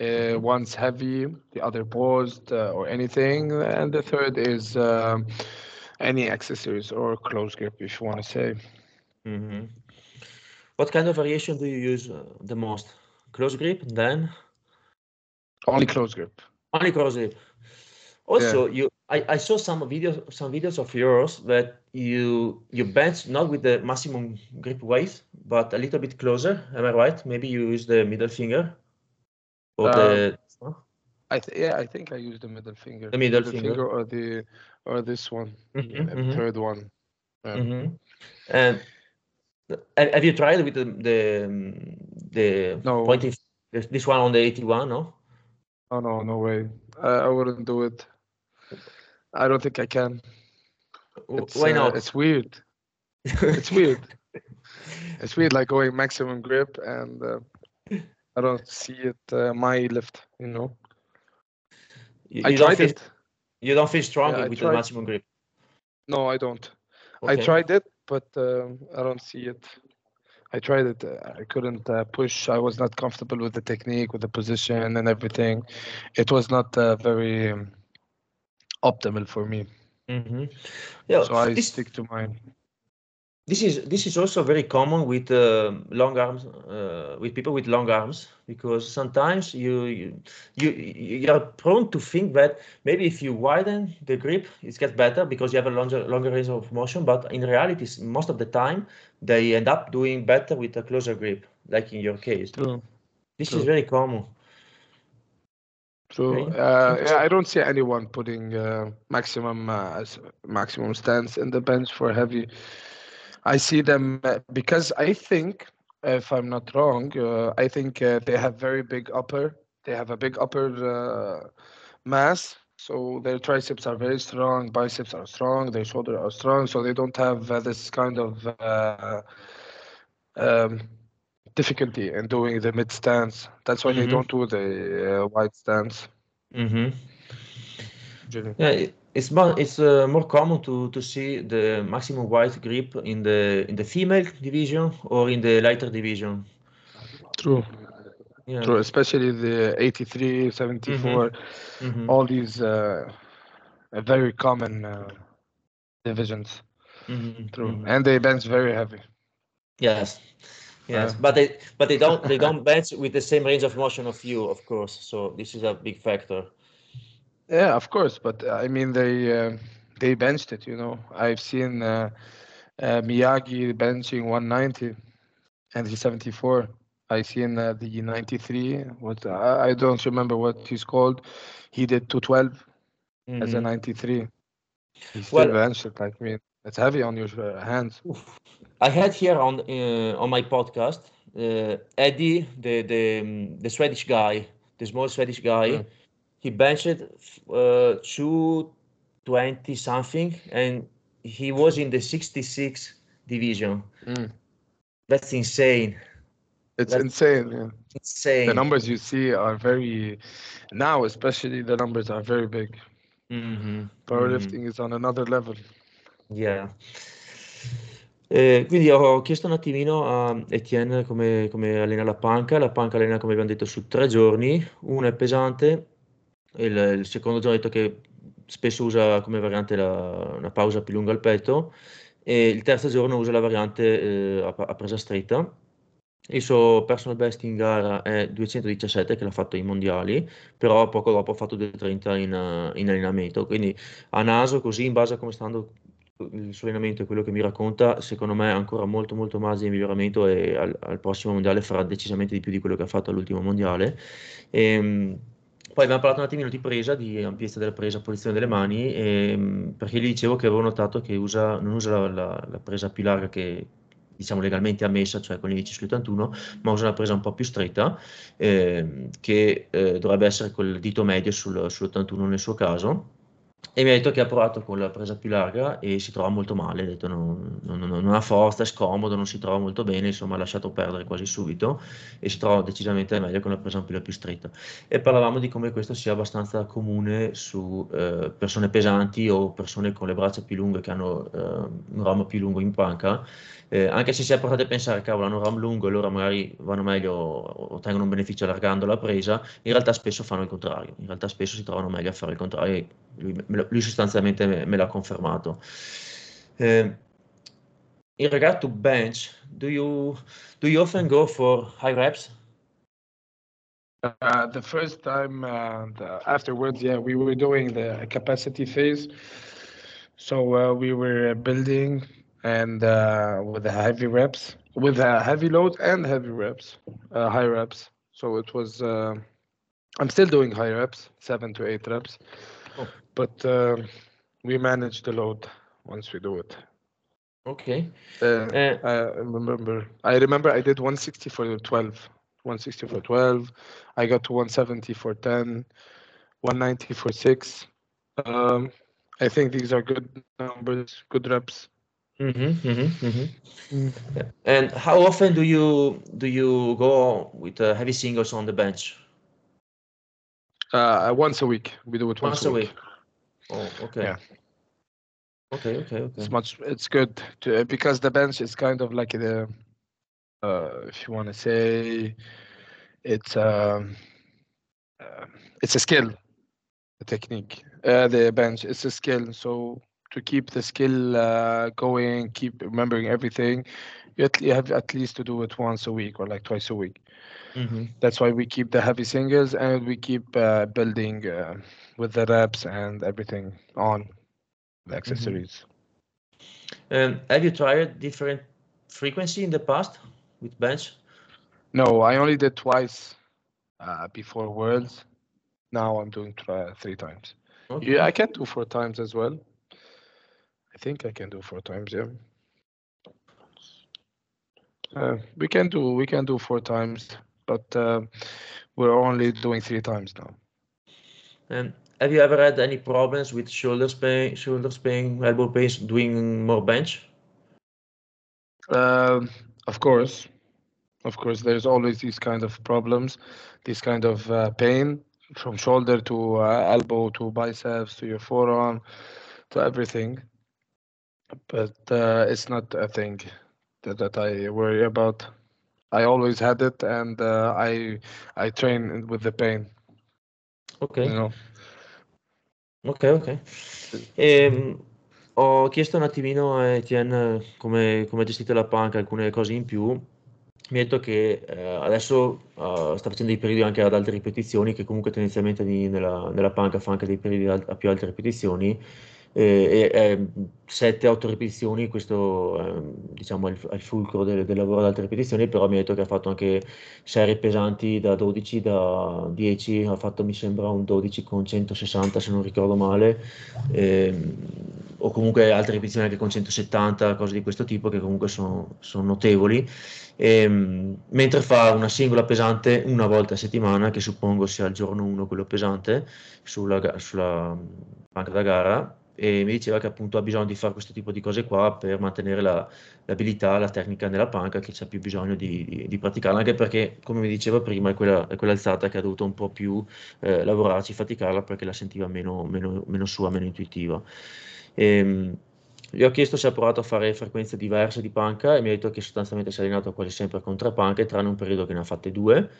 Uh, one's heavy, the other paused uh, or anything, and the third is um, any accessories or close grip, if you want to say. hmm What kind of variation do you use uh, the most? Close grip, then Only close grip. only close grip. Also, you I, I saw some videos some videos of yours that you you bench not with the maximum grip weight, but a little bit closer. Am I right? Maybe you use the middle finger or the huh? I th- yeah, I think I use the middle finger. The middle finger. or the or this one, Mhm, the mhm. third one. Yeah. Mhm. And have you tried with the the um, the No. pointing this one on the 81? No. Oh no, no way. I, I wouldn't do it. I don't think I can. It's, Why uh, not? It's weird. It's weird. It's weird, like going maximum grip, and uh, I don't see it. Uh, my lift, you know. You, I you tried feel, it. You don't feel stronger I with tried. the maximum grip. No, I don't. I tried it, but um I don't see it. I tried it. uh, I couldn't uh, push. I was not comfortable with the technique, with the position, and everything. It was not uh, very um, optimal for me. Mhm. Yeah, So I stick to mine. This is this is also very common with uh, long arms uh, with people with long arms because sometimes you you you you are prone to think that maybe if you widen the grip it gets better because you have a longer longer range of motion but in reality most of the time they end up doing better with a closer grip like in your case True. this True. is very common So uh, yeah, I don't see anyone putting uh, maximum uh, maximum stance in the bench for heavy. I see them uh, because I think, if I'm not wrong, uh, I think uh, they have very big upper. They have a big upper uh, mass, so their triceps are very strong, biceps are strong, their shoulders are strong, so they don't have uh, this kind of uh, um, difficulty in doing the mid stance. That's why they Mhm. don't do the uh, wide stance. hmm. Yeah, it's more it's uh, more common to to see the maximum wide grip in the in the female division or in the lighter division. True. Yeah. True, especially the 83, 74, Mhm. all these uh, very common uh, divisions. Mhm, True, mhm. and they bench very heavy. Yes. Yes, but they but they don't they don't bench with the same range of motion of you, of course. So this is a big factor. Yeah, of course, but uh, I mean they uh, they benched it. You know, I've seen uh, uh, Miyagi benching 190, and he's 74. I seen uh, the 93. What I, I don't remember what he's called. He did 212 as a Mhm. 93. He still Well- benched it. Like, I mean, it's heavy on your uh, hands. I had here on uh, on my podcast uh, Eddie, the the um, the Swedish guy, the small Swedish guy. Mm. He benched uh, two twenty something, and he was in the sixty six division. Mm. That's insane. It's That's- insane. Yeah. Insane. The numbers you see are very now, especially the numbers are very big. Mhm, Powerlifting is on another level. Yeah. Eh, quindi ho chiesto un attimino a Etienne come, come allena la panca. La panca allena, come abbiamo detto, su tre giorni. Uno è pesante, il, il secondo giorno ha detto che spesso usa come variante la- una pausa più lunga al petto, e il terzo giorno usa la variante eh, a, a presa stretta. Il suo personal best in gara è 217 che l'ha fatto ai mondiali, però poco dopo ha fatto 230 in, eh, in allenamento. Quindi a naso, così in base a come sta andando il suo allenamento e quello che mi racconta, secondo me ha ancora molto molto margine di miglioramento e al, al prossimo mondiale farà decisamente di più di quello che ha fatto all'ultimo mondiale. Ehm, poi abbiamo parlato un attimino di presa, di ampiezza della presa, posizione delle mani, ehm, perché gli dicevo che avevo notato che usa, non usa la, la- la presa più larga che diciamo legalmente ammessa, cioè con l'indice sull'81, ma usa una presa un po' più stretta, ehm, che eh, dovrebbe essere col dito medio sul- sull'81 nel suo caso. E mi ha detto che ha provato con la presa più larga e si trova molto male, ha detto non, non, non ha forza, è scomodo, non si trova molto bene, insomma ha lasciato perdere quasi subito e si trova decisamente meglio con la presa po' più stretta. E parlavamo di come questo sia abbastanza comune su eh, persone pesanti o persone con le braccia più lunghe che hanno eh, un ramo più lungo in panca, eh, anche se si è portati a pensare, cavolo, hanno un RAM lungo e loro magari vanno meglio, ottengono un beneficio allargando la presa, in realtà spesso fanno il contrario, in realtà spesso si trovano meglio a fare il contrario, lui, lui sostanzialmente me, me l'ha confermato. Eh, in regard to bench, do you, do you often go for high reps? Uh, the first time uh, the, afterwards, yeah, we were doing the capacity phase. So uh, we were building and uh, with the heavy reps, with a heavy load and heavy reps, uh, high reps. So it was. Uh, I'm still doing high reps, seven to eight reps, Oh. But uh, we manage the load once we do it. Okay. Uh, Uh, I remember. I remember I did 160 for 12, 160 for 12. I got to 170 for 10, 190 for six. Um, I think these are good numbers, good reps. mhm, mhm, mhm. And how often do you do you go with uh, heavy singles on the bench? Uh, once a week. We do it once, Once a week. Oh, okay. Yeah. Okay, okay, okay. It's much. It's good to, because the bench is kind of like the, uh, if you want to say, it's um, uh, it's a skill, a technique. Uh, the bench it's a skill. So to keep the skill uh, going, keep remembering everything, you, have at least to do it once a week or like twice a week. Mhm. That's why we keep the heavy singles and we keep uh, building uh, with the reps and everything on the accessories. Um, have you tried different frequency in the past with bench? No, I only did twice uh, before Worlds. Now I'm doing try, three times. Okay. Yeah, I can do four times as well. I think I can do four times. Yeah. Uh, we can do we can do four times, but uh, we're only doing three times now. And have you ever had any problems with shoulder pain, shoulder pain, elbow pain doing more bench? Um, of course, of course, there's always these kind of problems, this kind of uh, pain from shoulder to uh, elbow to biceps to your forearm to everything. But uh, it's not a thing that, I worry about. I always had it, and uh, I I train with the pain. Ok, You know. ok, ok. Ehm, ho chiesto un attimino a Etienne come, come gestite la panca, alcune cose in più. Mi ha detto che eh, adesso eh, sta facendo dei periodi anche ad alte ripetizioni, che comunque tendenzialmente di- nella, nella panca fa anche dei periodi al- a più alte ripetizioni. E, e 7-8 ripetizioni, questo eh, diciamo è il, è il fulcro del, del lavoro ad alte ripetizioni, però mi ha detto che ha fatto anche serie pesanti da 12, da 10, ha fatto mi sembra un 12 con 160 se non ricordo male, ehm, o comunque altre ripetizioni anche con 170, cose di questo tipo che comunque sono, sono notevoli. Ehm, mentre fa una singola pesante una volta a settimana, che suppongo sia il giorno 1 quello pesante, sulla, sulla panca da gara, e mi diceva che appunto ha bisogno di fare questo tipo di cose qua per mantenere la- l'abilità, la tecnica nella panca, che c'è più bisogno di, di, di praticarla, anche perché, come mi diceva prima, è quella, è quella alzata che ha dovuto un po' più eh, lavorarci, faticarla, perché la sentiva meno, meno, meno sua, meno intuitiva. Ehm, gli ho chiesto se ha provato a fare frequenze diverse di panca e mi ha detto che sostanzialmente si è allenato quasi sempre con tre panche, tranne un periodo che ne ha fatte due,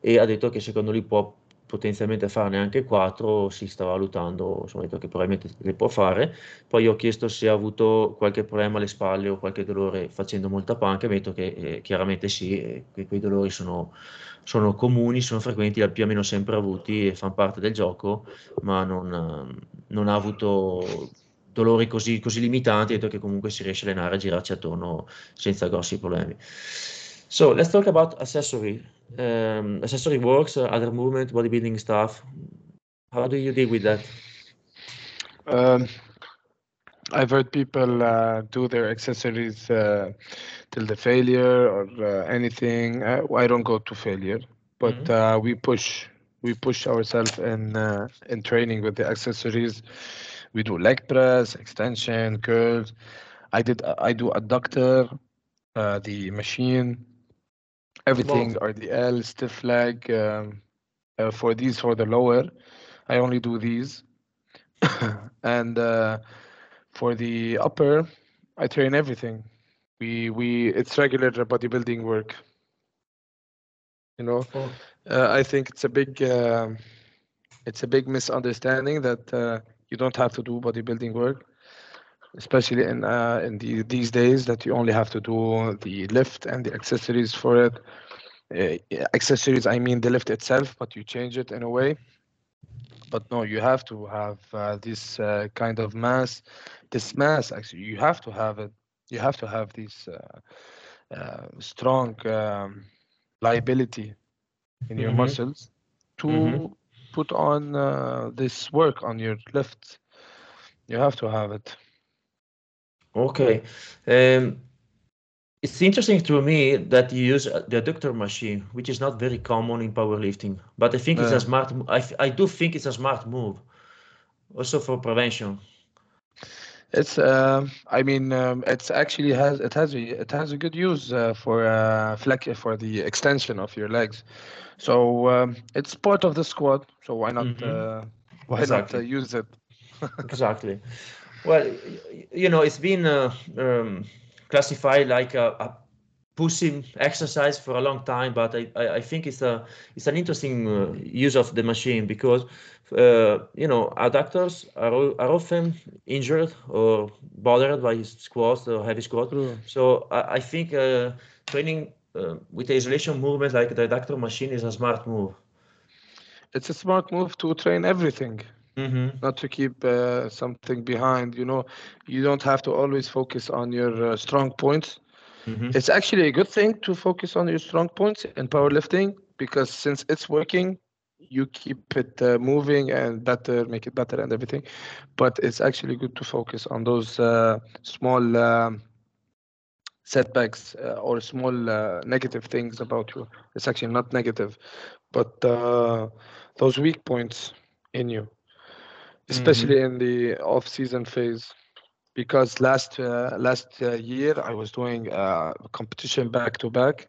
e ha detto che secondo lui può potenzialmente farne anche quattro, si sta valutando, insomma, detto che probabilmente le può fare. Poi ho chiesto se ha avuto qualche problema alle spalle o qualche dolore facendo molta panca, e mi ha detto che eh, chiaramente sì, e que- quei dolori sono, sono comuni, sono frequenti, li ha più o meno sempre avuti e fanno parte del gioco, ma non, eh, non ha avuto dolori così, così limitanti, ha detto che comunque si riesce a allenare, a girarci attorno senza grossi problemi. So let's talk about accessory. Um, accessory works, uh, other movement, bodybuilding stuff. How do you deal with that? Um, I've heard people uh, do their accessories uh, till the failure or uh, anything. I, I don't go to failure, but Mhm. uh, we push we push ourselves in uh, in training with the accessories. we do leg press, extension, curls. I did I do adductor, uh, the machine, everything or the L stiff leg. Um, uh, for these for the lower, I only do these, and uh, for the upper, I train everything. We we it's regular bodybuilding work. You know, Oh, uh, I think it's a big um it's a big misunderstanding that uh, you don't have to do bodybuilding work, especially in uh, in the, these days that you only have to do the lift and the accessories for it. Uh, accessories, I mean the lift itself, but you change it in a way. But no, you have to have uh, this uh, kind of mass. This mass, actually, you have to have it. You have to have this uh, uh, strong um, liability in your Mhm. muscles to Mhm. put on uh, this work on your lifts. You have to have it. Okay. Um, it's interesting to me that you use uh, the adductor machine, which is not very common in powerlifting. But I think it's a smart. mo- I do think it's a smart move, also for prevention. It's um I mean um, it's actually has it has a it has a good use uh, for uh, flex for the extension of your legs. So um, it's part of the squat. So why not Mhm. uh, why Exactly. not uh, use it? Exactly. Well, you know, it's been uh, um, classified like a, a pushing exercise for a long time, but I, I, I think it's a it's an interesting uh, use of the machine because uh, you know adductors are are often injured or bothered by squats or heavy squat. True. So I, I think uh, training uh, with the isolation movement like the adductor machine is a smart move. It's a smart move to train everything. Mm-hmm. not to keep uh, something behind you know you don't have to always focus on your uh, strong points Mm-hmm. it's actually a good thing to focus on your strong points in powerlifting because since it's working you keep it uh, moving and better make it better and everything but it's actually good to focus on those uh, small um, setbacks uh, or small uh, negative things about you it's actually not negative but uh, those weak points in you especially in the off-season phase because last uh, last uh, year I was doing uh, competition back to back.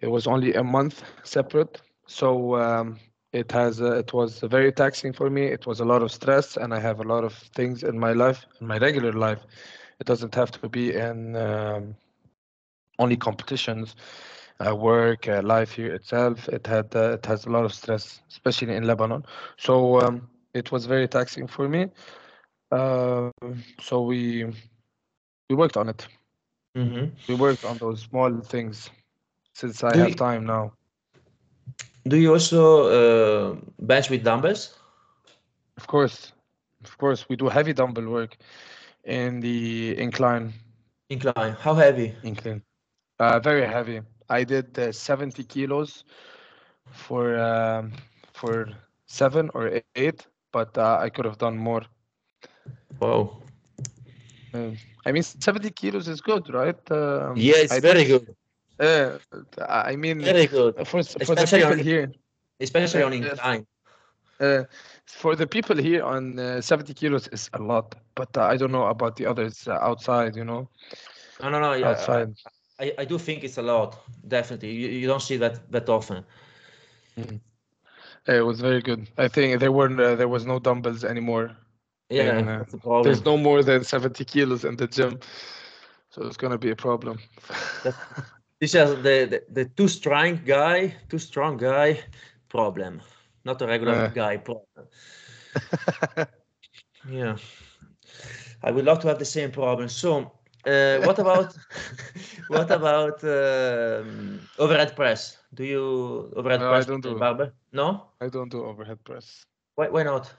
It was only a month separate, so um, it has uh, it was very taxing for me. It was a lot of stress, and I have a lot of things in my life, in my regular life. It doesn't have to be in um, only competitions. Uh, work, uh, life here itself, it had uh, it has a lot of stress, especially in Lebanon. So um, it was very taxing for me. Uh, so we we worked on it. Mm-hmm. We worked on those small things since I Do have you- time now. Do you also uh, bench with dumbbells? Of course, of course, we do heavy dumbbell work in the incline. Incline. How heavy? Incline, uh, very heavy. I did uh, 70 kilos for um, for seven or eight, but uh, I could have done more. Wow. Um, I mean, 70 kilos is good, right? Um, Yeah, it's I very did- good. Uh, I mean, Very good. for for the Especially on people here. Especially on incline. Uh, for the people here on uh, 70 kilos is a lot, but uh, I don't know about the others uh, outside, you know, No, no, no. Yeah, outside. I, I do think it's a lot. Definitely. You, you don't see that that often. Uh, It was very good. I think there weren't uh, there was no dumbbells anymore. Yeah, And, uh, that's the problem. There's no more than 70 kilos in the gym, so it's gonna be a problem. This is the, the the too strong guy, too strong guy problem, not a regular Uh. guy problem. Yeah, I would love to have the same problem. So, uh, what about what about um, overhead press? Do you overhead No, I press don't do it. barbell? No, I don't do overhead press. why why not?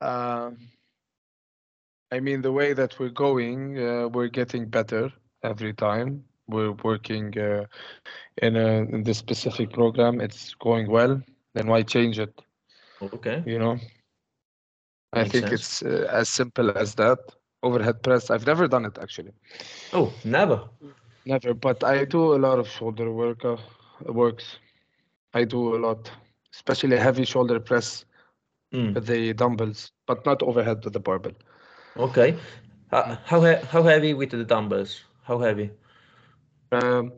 Um, I mean, the way that we're going, uh, we're getting better every time. We're working uh, in a in this specific program. It's going well. Then why change it? Okay, You know, I think sense. it's uh, as simple as that. Overhead press. I've never done it actually. oh never. Never, but I do a lot of shoulder work. Uh, works. I do a lot, especially heavy shoulder press. Mm. with the dumbbells, but not overhead with the barbell. Okay. Uh, how he- how heavy with the dumbbells? How heavy? Um,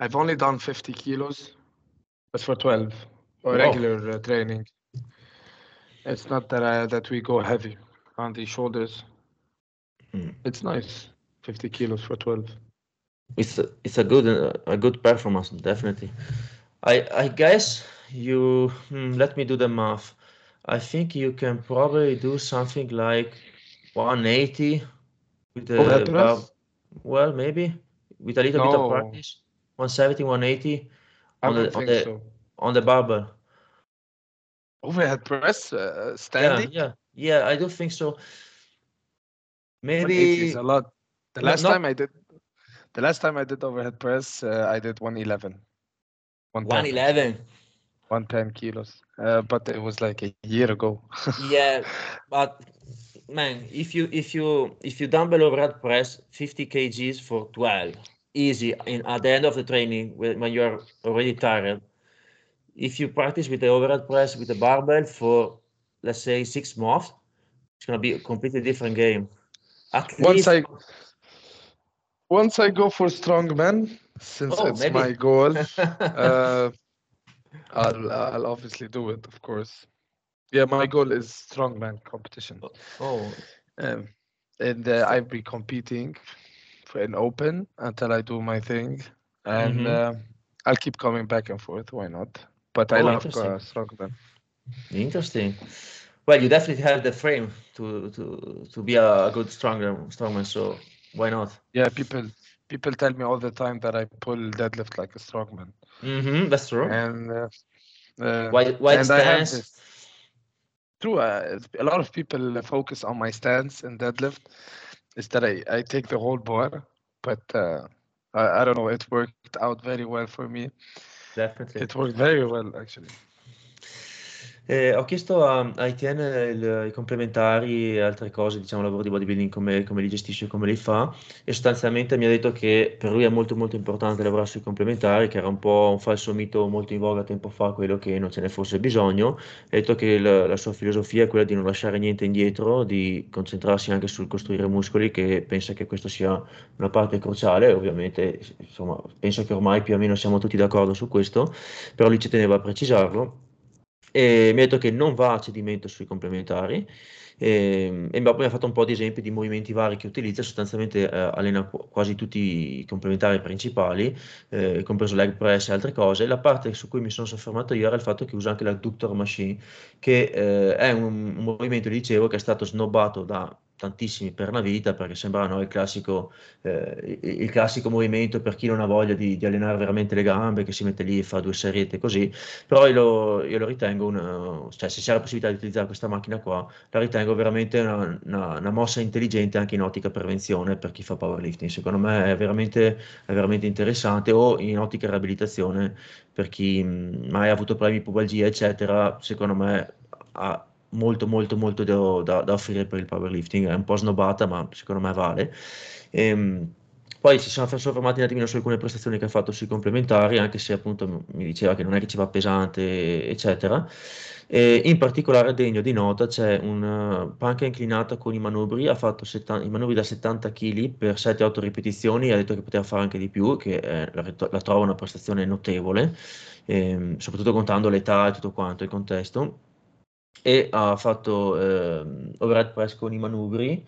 I've only done 50 kilos, but for 12 or Wow. regular uh, training. It's not that I, that we go heavy on the shoulders. Mm. It's nice, 50 kilos for 12. It's a, it's a good uh, a good performance, definitely. I I guess you hmm, let me do the math. I think you can probably do something like 180 with the Overhead bar- well, maybe with a little bit of practice. 170, 180 on don't the on the so. on the barbell. Overhead press, uh, Yeah, standing, yeah, yeah. I do think so. 180 Maybe a lot. The last not- time I did, the last time I did overhead press, uh, I did 111. 110, 111. 110 kilos. Uh, but it was like a year ago. Yeah, but man, if you if you if you dumbbell overhead press 50 kgs for 12, easy in at the end of the training when, when you're already tired. If you practice with the overhead press with the barbell for let's say six months, it's gonna be a completely different game. At once least I once I go for strongman, since Oh, it's maybe. my goal, uh, I'll I'll obviously do it, of course. Yeah, my goal is strongman competition, oh, um, and uh, I'll be competing for an open until I do my thing, and Mhm. uh, I'll keep coming back and forth. Why not? But I Oh, love uh, strongman. interesting. Well, you definitely have the frame to to to be a good stronger strongman, so why not? Yeah, people people tell me all the time that I pull deadlift like a strongman, Mm-hmm, that's true. and uh, uh, Wide, wide and stance. True. Uh, a lot of people focus on my stance in deadlift. Is that I, I take the whole bar, but uh, I, I don't know. It worked out very well for me. Definitely. It worked very well actually. Eh, ho chiesto a, a Etienne il- i complementari e altre cose, diciamo, lavoro di bodybuilding, come, come li gestisce e come li fa, e sostanzialmente mi ha detto che per lui è molto molto importante lavorare sui complementari, che era un po' un falso mito molto in voga tempo fa, quello che non ce ne fosse bisogno. Ha detto che la, la sua filosofia è quella di non lasciare niente indietro, di concentrarsi anche sul costruire muscoli, che pensa che questo sia una parte cruciale, ovviamente, insomma, penso che ormai più o meno siamo tutti d'accordo su questo, però lui ci teneva a precisarlo e mi ha detto che non va a cedimento sui complementari e, e mi ha fatto un po' di esempi di movimenti vari che utilizza, sostanzialmente eh, allena qu- quasi tutti i complementari principali, eh, compreso leg press e altre cose. La parte su cui mi sono soffermato io era il fatto che usa anche l'adductor machine, che eh, è un, un movimento, dicevo, che è stato snobbato da tantissimi per la vita perché sembra no, il, classico, eh, il, classico movimento per chi non ha voglia di, di allenare veramente le gambe, che si mette lì e fa due seriette così, però io lo, io lo ritengo, una, cioè se c'è la possibilità di utilizzare questa macchina qua, la ritengo veramente una, una- una mossa intelligente anche in ottica prevenzione per chi fa powerlifting. Secondo me è veramente, è veramente interessante o in ottica riabilitazione per chi mh, mai ha avuto problemi di pubalgia, eccetera, secondo me ha molto molto molto da, da- offrire per il powerlifting. È un po' snobata, ma secondo me vale. Ehm, poi ci siamo soffermati un attimino su alcune prestazioni che ha fatto sui complementari, anche se appunto mi diceva che non è che ci va pesante, eccetera. E in particolare degno di nota c'è un uh, panca inclinata con i manubri, ha fatto 70 i manubri da 70 kg per 7-8 ripetizioni, ha detto che poteva fare anche di più, che eh, la, la trova una prestazione notevole, ehm, soprattutto contando l'età e tutto quanto, il contesto. E ha fatto ehm, overhead press con i manubri,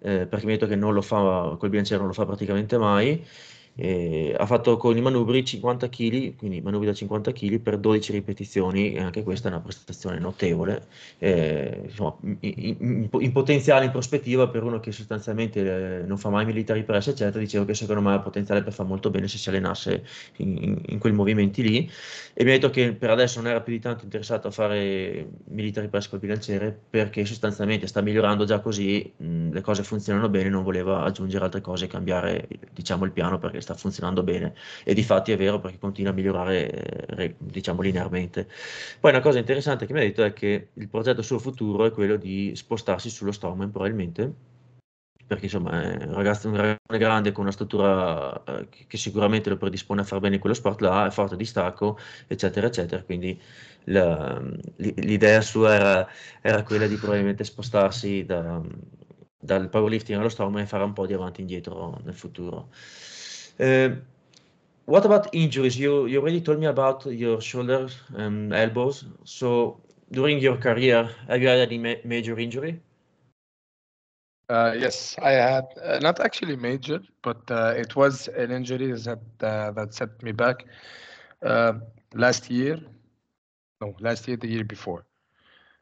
eh, perché mi ha detto che non lo fa, col bilanciere non lo fa praticamente mai. E ha fatto con i manubri 50 kg, quindi manubri da 50 kg per 12 ripetizioni, e anche questa è una prestazione notevole. Eh, insomma, in, in- in potenziale, in prospettiva, per uno che sostanzialmente eh, non fa mai military press, eccetera, dicevo che secondo me ha potenziale per fare molto bene se si allenasse in, in- in quei movimenti lì. E mi ha detto che per adesso non era più di tanto interessato a fare military press col bilanciere perché sostanzialmente sta migliorando già così, mh, le cose funzionano bene, non voleva aggiungere altre cose e cambiare diciamo il piano perché sta funzionando bene e di fatti è vero perché continua a migliorare eh, diciamo linearmente. Poi una cosa interessante che mi ha detto è che il progetto suo futuro è quello di spostarsi sullo strongman probabilmente perché insomma è un ragazzo, un ragazzo grande con una statura eh, che sicuramente lo predispone a far bene quello sport là, è forte di stacco, eccetera, eccetera. Quindi la, l'idea sua era, era, quella di probabilmente spostarsi da, dal powerlifting allo strongman e fare un po' di avanti e indietro nel futuro. Uh, what about injuries? You, you already told me about your shoulders and elbows. So during your career, have you had any ma major injury? Uh, yes, I had uh, not actually major, but uh, it was an injury that uh, that set me back uh, last year. No, last year, the year before.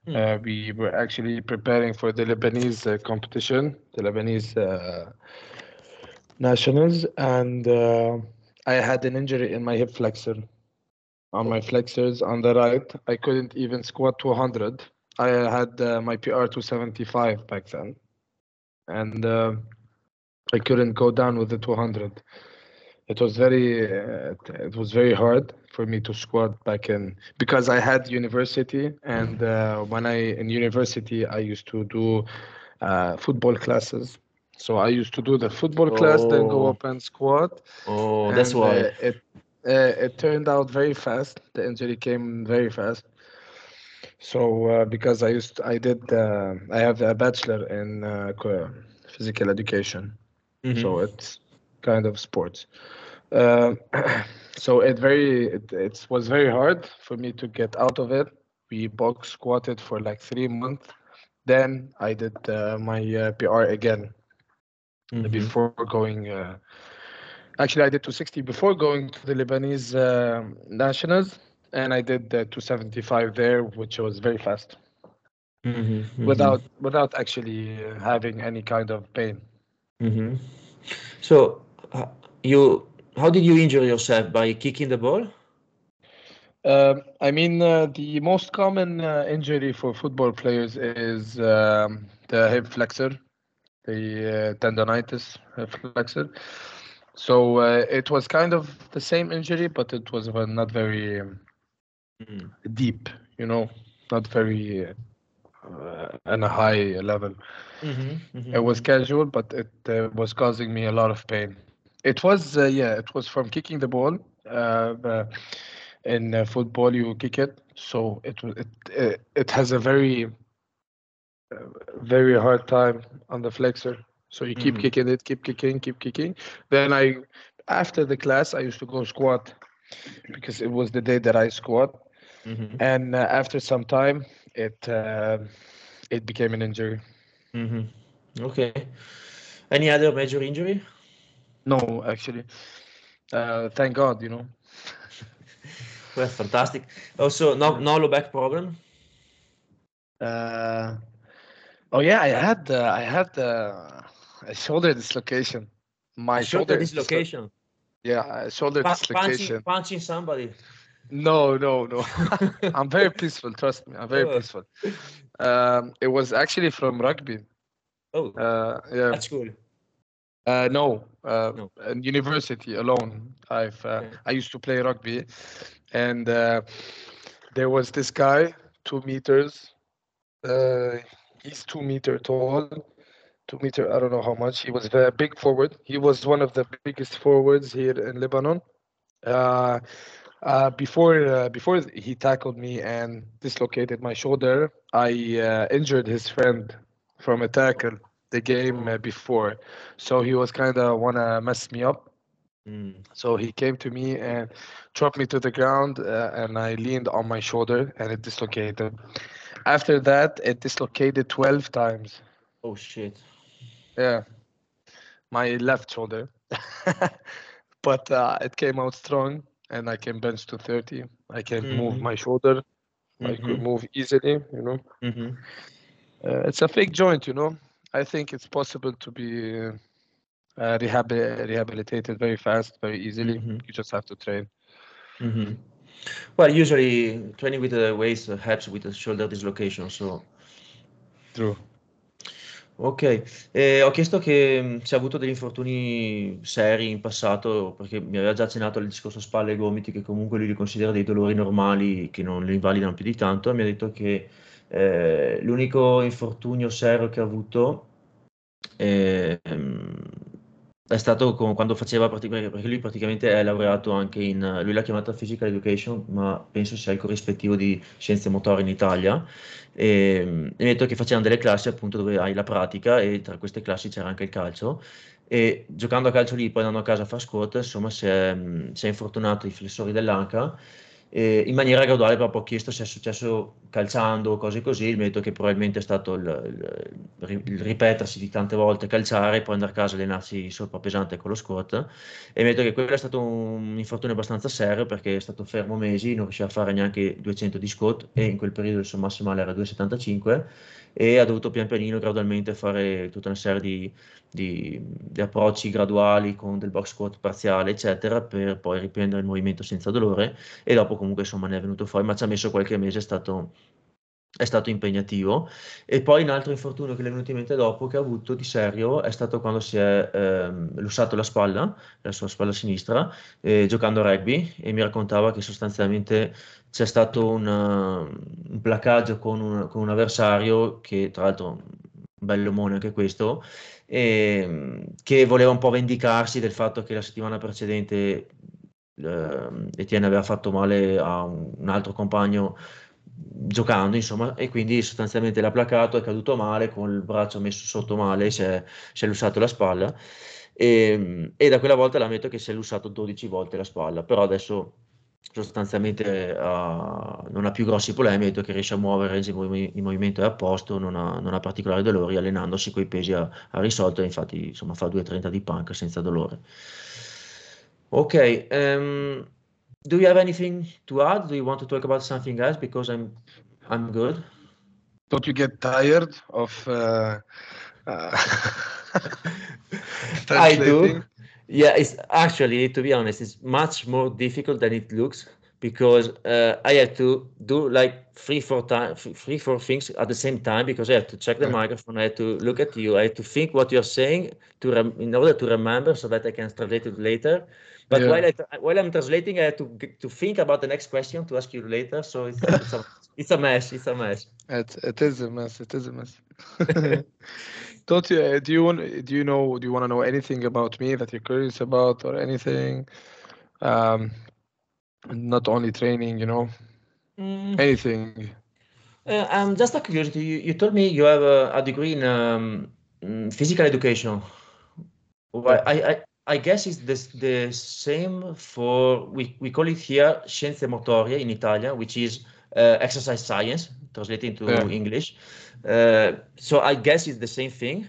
Hmm. Uh, we were actually preparing for the Lebanese competition, the Lebanese nationals, and I had an injury in my hip flexor. On my flexors on the right, I couldn't even squat 200. I had my PR 275 back then and uh, I couldn't go down with the 200. It was very uh, it was very hard for me to squat back in because I had university and uh, when I in university I used to do uh, football classes. So I used to do the football oh. class, then go oh. up and squat. Oh, and, that's why uh, it uh, it turned out very fast. The injury came very fast. So uh, because I used I did uh, I have a bachelor in uh, physical education, mm-hmm. so it's kind of sports. Uh, so it very it, it was very hard for me to get out of it. We box squatted for like three months. Then I did uh, my uh, PR again mm-hmm. before going. actually, I did 260 before going to the Lebanese nationals and I did the 275 there, which was very fast, mm-hmm, mm-hmm. without without actually having any kind of pain. Mm-hmm. So, uh, you how did you injure yourself by kicking the ball? Uh, I mean, uh, the most common uh, injury for football players is um, the hip flexor, the uh, tendonitis flexor. So uh, it was kind of the same injury, but it was not very um, mm. deep, you know, not very uh, on a high level. Mm-hmm, mm-hmm. It was casual, but it uh, was causing me a lot of pain. It was, uh, yeah, it was from kicking the ball. Uh, in football, you kick it, so it it it, it has a very very hard time on the flexor. So you keep mm-hmm. kicking it, keep kicking, keep kicking. Then I, after the class, I used to go squat because it was the day that I squat. Mm-hmm. And uh, after some time, it uh, it became an injury. Mm-hmm. Okay. Any other major injury? No, actually. Uh, thank God, you know. well, fantastic. Also, no no low back problem. Uh, oh yeah, I had uh, I had uh, a shoulder dislocation. My a shoulder, shoulder dislocation. yeah, shoulder pa- dislocation. Punching, punching somebody. No, no, no. I'm very peaceful. Trust me, I'm very oh. peaceful. Um, it was actually from rugby. Oh, uh, yeah. That's cool. Uh, no, uh, no. in university alone. I've uh, okay. I used to play rugby, and uh, there was this guy, two meters. He's two meter tall, two meter. I don't know how much. He was a big forward. He was one of the biggest forwards here in Lebanon. Uh, uh, before uh, before he tackled me and dislocated my shoulder, I uh, injured his friend from a tackle the game uh, before, so he was kind of wanna mess me up. Mm. So he came to me and dropped me to the ground, uh, and I leaned on my shoulder, and it dislocated. After that, it dislocated twelve times. Oh shit! Yeah, my left shoulder, but it came out strong and I can bench to 30. I can mm-hmm. move my shoulder. Mm-hmm. I could mm-hmm. move easily, you know. Mm-hmm. Uh, it's a fake joint, you know. I think it's possible to be uh, rehab- rehabilitated very fast, very easily. Mm-hmm. You just have to train. Well, usually training with the waist helps with the shoulder dislocation. So true. Ok, eh, ho chiesto che mm, se ha avuto degli infortuni seri in passato, perché mi aveva già accennato al discorso spalle e gomiti, che comunque lui li considera dei dolori normali che non li invalidano più di tanto, e mi ha detto che eh, l'unico infortunio serio che ha avuto E, ehm, è stato con, quando faceva perché lui praticamente è laureato anche in lui l'ha chiamata physical education ma penso sia il corrispettivo di scienze motorie in Italia. E, e detto che facevano delle classi appunto dove hai la pratica e tra queste classi c'era anche il calcio. E giocando a calcio lì poi andando a casa a fare squat insomma si è, si è infortunato i flessori dell'anca eh, in maniera graduale proprio ho chiesto se è successo calciando o cose così, il metodo che probabilmente è stato il, il, il, ripetersi di tante volte calciare, poi andare a casa e allenarsi sopra pesante con lo squat e il metodo che quello è stato un infortunio abbastanza serio perché è stato fermo mesi, non riusciva a fare neanche 200 di squat e in quel periodo il suo massimale era 2,75 e ha dovuto pian pianino gradualmente fare tutta una serie di, di, di, approcci graduali con del box squat parziale eccetera per poi riprendere il movimento senza dolore e dopo comunque insomma ne è venuto fuori ma ci ha messo qualche mese è stato è stato impegnativo. E poi un altro infortunio che le è venuto in mente dopo che ha avuto di serio è stato quando si è ehm, lussato la spalla, la sua spalla sinistra, eh, giocando a rugby e mi raccontava che sostanzialmente c'è stato una, un placaggio con un, con un, avversario che tra l'altro un bell'omone anche questo e, che voleva un po' vendicarsi del fatto che la settimana precedente eh, Etienne aveva fatto male a un, un altro compagno giocando, insomma, e quindi sostanzialmente l'ha placato, è caduto male, con il braccio messo sotto male, si è, si è lussato la spalla e, e, da quella volta l'ammetto che si è lussato 12 volte la spalla, però adesso sostanzialmente uh, non ha più grossi problemi, detto che riesce a muovere, il, movi- il movimento è a posto, non ha, non ha particolari dolori, allenandosi coi pesi ha, ha risolto, infatti insomma fa 2,30 di punk senza dolore. Ok, um, do you have anything to add? Do you want to talk about something else? Because I'm I'm good. Don't you get tired of uh, uh, I do. Yeah, it's actually to be honest, it's much more difficult than it looks because uh, I have to do like three, four time, three, four things at the same time because I have to check the yeah. microphone, I have to look at you, I have to think what you're saying to in order to remember so that I can translate it later. But yeah. while, I, while I'm translating, I have to to think about the next question to ask you later. So it's, it's, a, it's a mess. It's a mess. It, it is a mess. It is a mess. Don't you? Uh, do you want? Do you know? Do you want to know anything about me that you're curious about, or anything? Um, not only training, you know, mm. anything. Uh, um, just a curiosity. You, you told me you have a, a degree in um, physical education. Well, I, I I guess it's the, the same for, we, we call it here scienze motorie in Italian, which is uh, exercise science, translated into yeah. English. Uh, so I guess it's the same thing,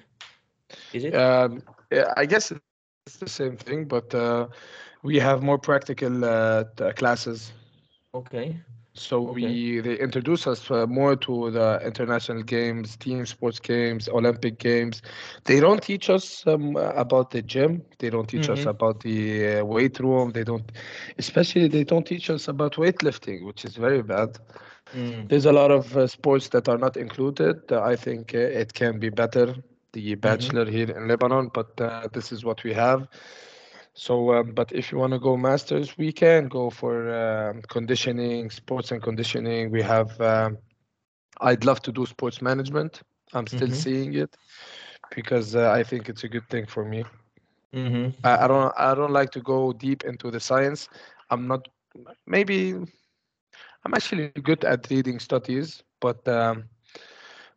is it? Um, yeah, I guess it's the same thing, but uh, we have more practical uh, classes. Okay. So okay. we they introduce us uh, more to the international games, team sports games, Olympic games. They don't teach us um, about the gym. They don't teach mm-hmm. us about the uh, weight room. They don't, especially they don't teach us about weightlifting, which is very bad. Mm. There's a lot of uh, sports that are not included. I think uh, it can be better. The mm-hmm. bachelor mm-hmm. here in Lebanon, but uh, this is what we have. So, um, but if you want to go masters, we can go for um, conditioning, sports and conditioning. We have. Um, I'd love to do sports management. I'm still mm-hmm. seeing it because uh, I think it's a good thing for me. Mm-hmm. I, I, don't. I don't like to go deep into the science. I'm not. Maybe I'm actually good at reading studies, but um,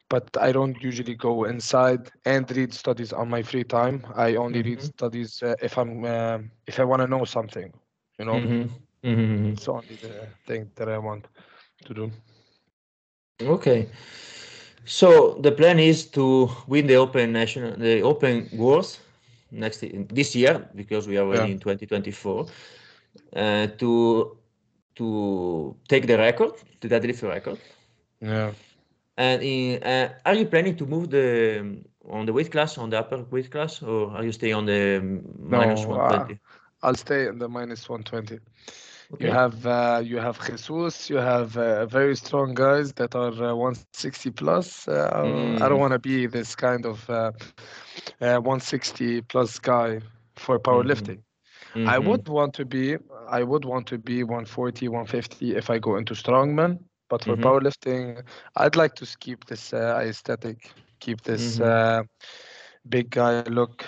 but I don't usually go inside and read studies on my free time. I only mm-hmm. read studies uh, if I'm uh, if I want to know something. You know, mm-hmm. Mm-hmm. it's only the thing that I want to do. Okay. So the plan is to win the Open National, the Open Worlds next this year because we are already yeah. in 2024. Uh, to to take the record, the deadlift record. Yeah. And in, uh, are you planning to move the on the weight class on the upper weight class, or are you staying on the no, minus 120? Uh, I'll stay in the minus 120. Okay. You have uh, you have Jesus, you have uh, very strong guys that are uh, 160 plus. Mm. I don't mm. want to be this kind of uh, 160 plus guy for powerlifting. Mm-hmm. I would want to be I would want to be 140, 150 if I go into strongman. But for mm-hmm. powerlifting, I'd like to keep this uh, aesthetic, keep this mm-hmm. uh, big guy look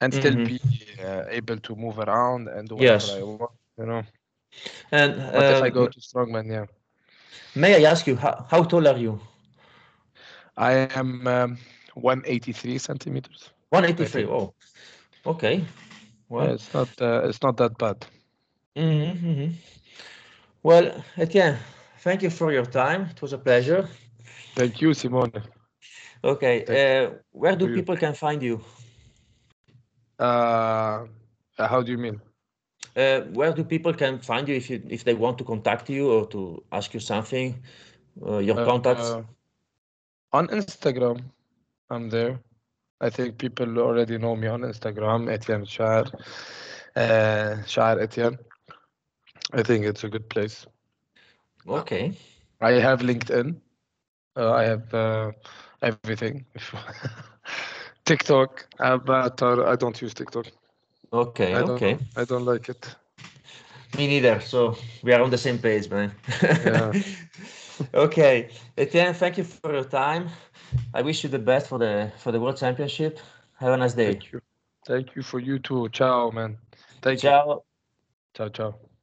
and still Mhm. be uh, able to move around and do Yes. whatever I want, you know. And But if I go to strongman, yeah, may I ask you how, how tall are you? I am um, 183 centimeters. 183. Oh, okay. Yeah, Well, it's not uh, it's not that bad. mhm, mhm. Well, Etienne, thank you for your time. It was a pleasure. Thank you, Simone. Okay, uh, where do people can find you? Uh, how do you mean? Uh, where do people can find you if you if they want to contact you or to ask you something? Uh, your Uh, contacts. uh, on Instagram, I'm there. I think people already know me on Instagram, Etienne Chaer, uh, Chaer Etienne. I think it's a good place. Okay. I have LinkedIn. Uh, I have uh, everything. TikTok, but I don't use TikTok. Okay. I Okay. I don't like it. Me neither. So we are on the same page, man. Yeah. okay, Etienne, thank you for your time. I wish you the best for the for the World Championship. Have a nice day. Thank you. Thank you for you too. Ciao, man. Thank you. Ciao. Ciao, ciao.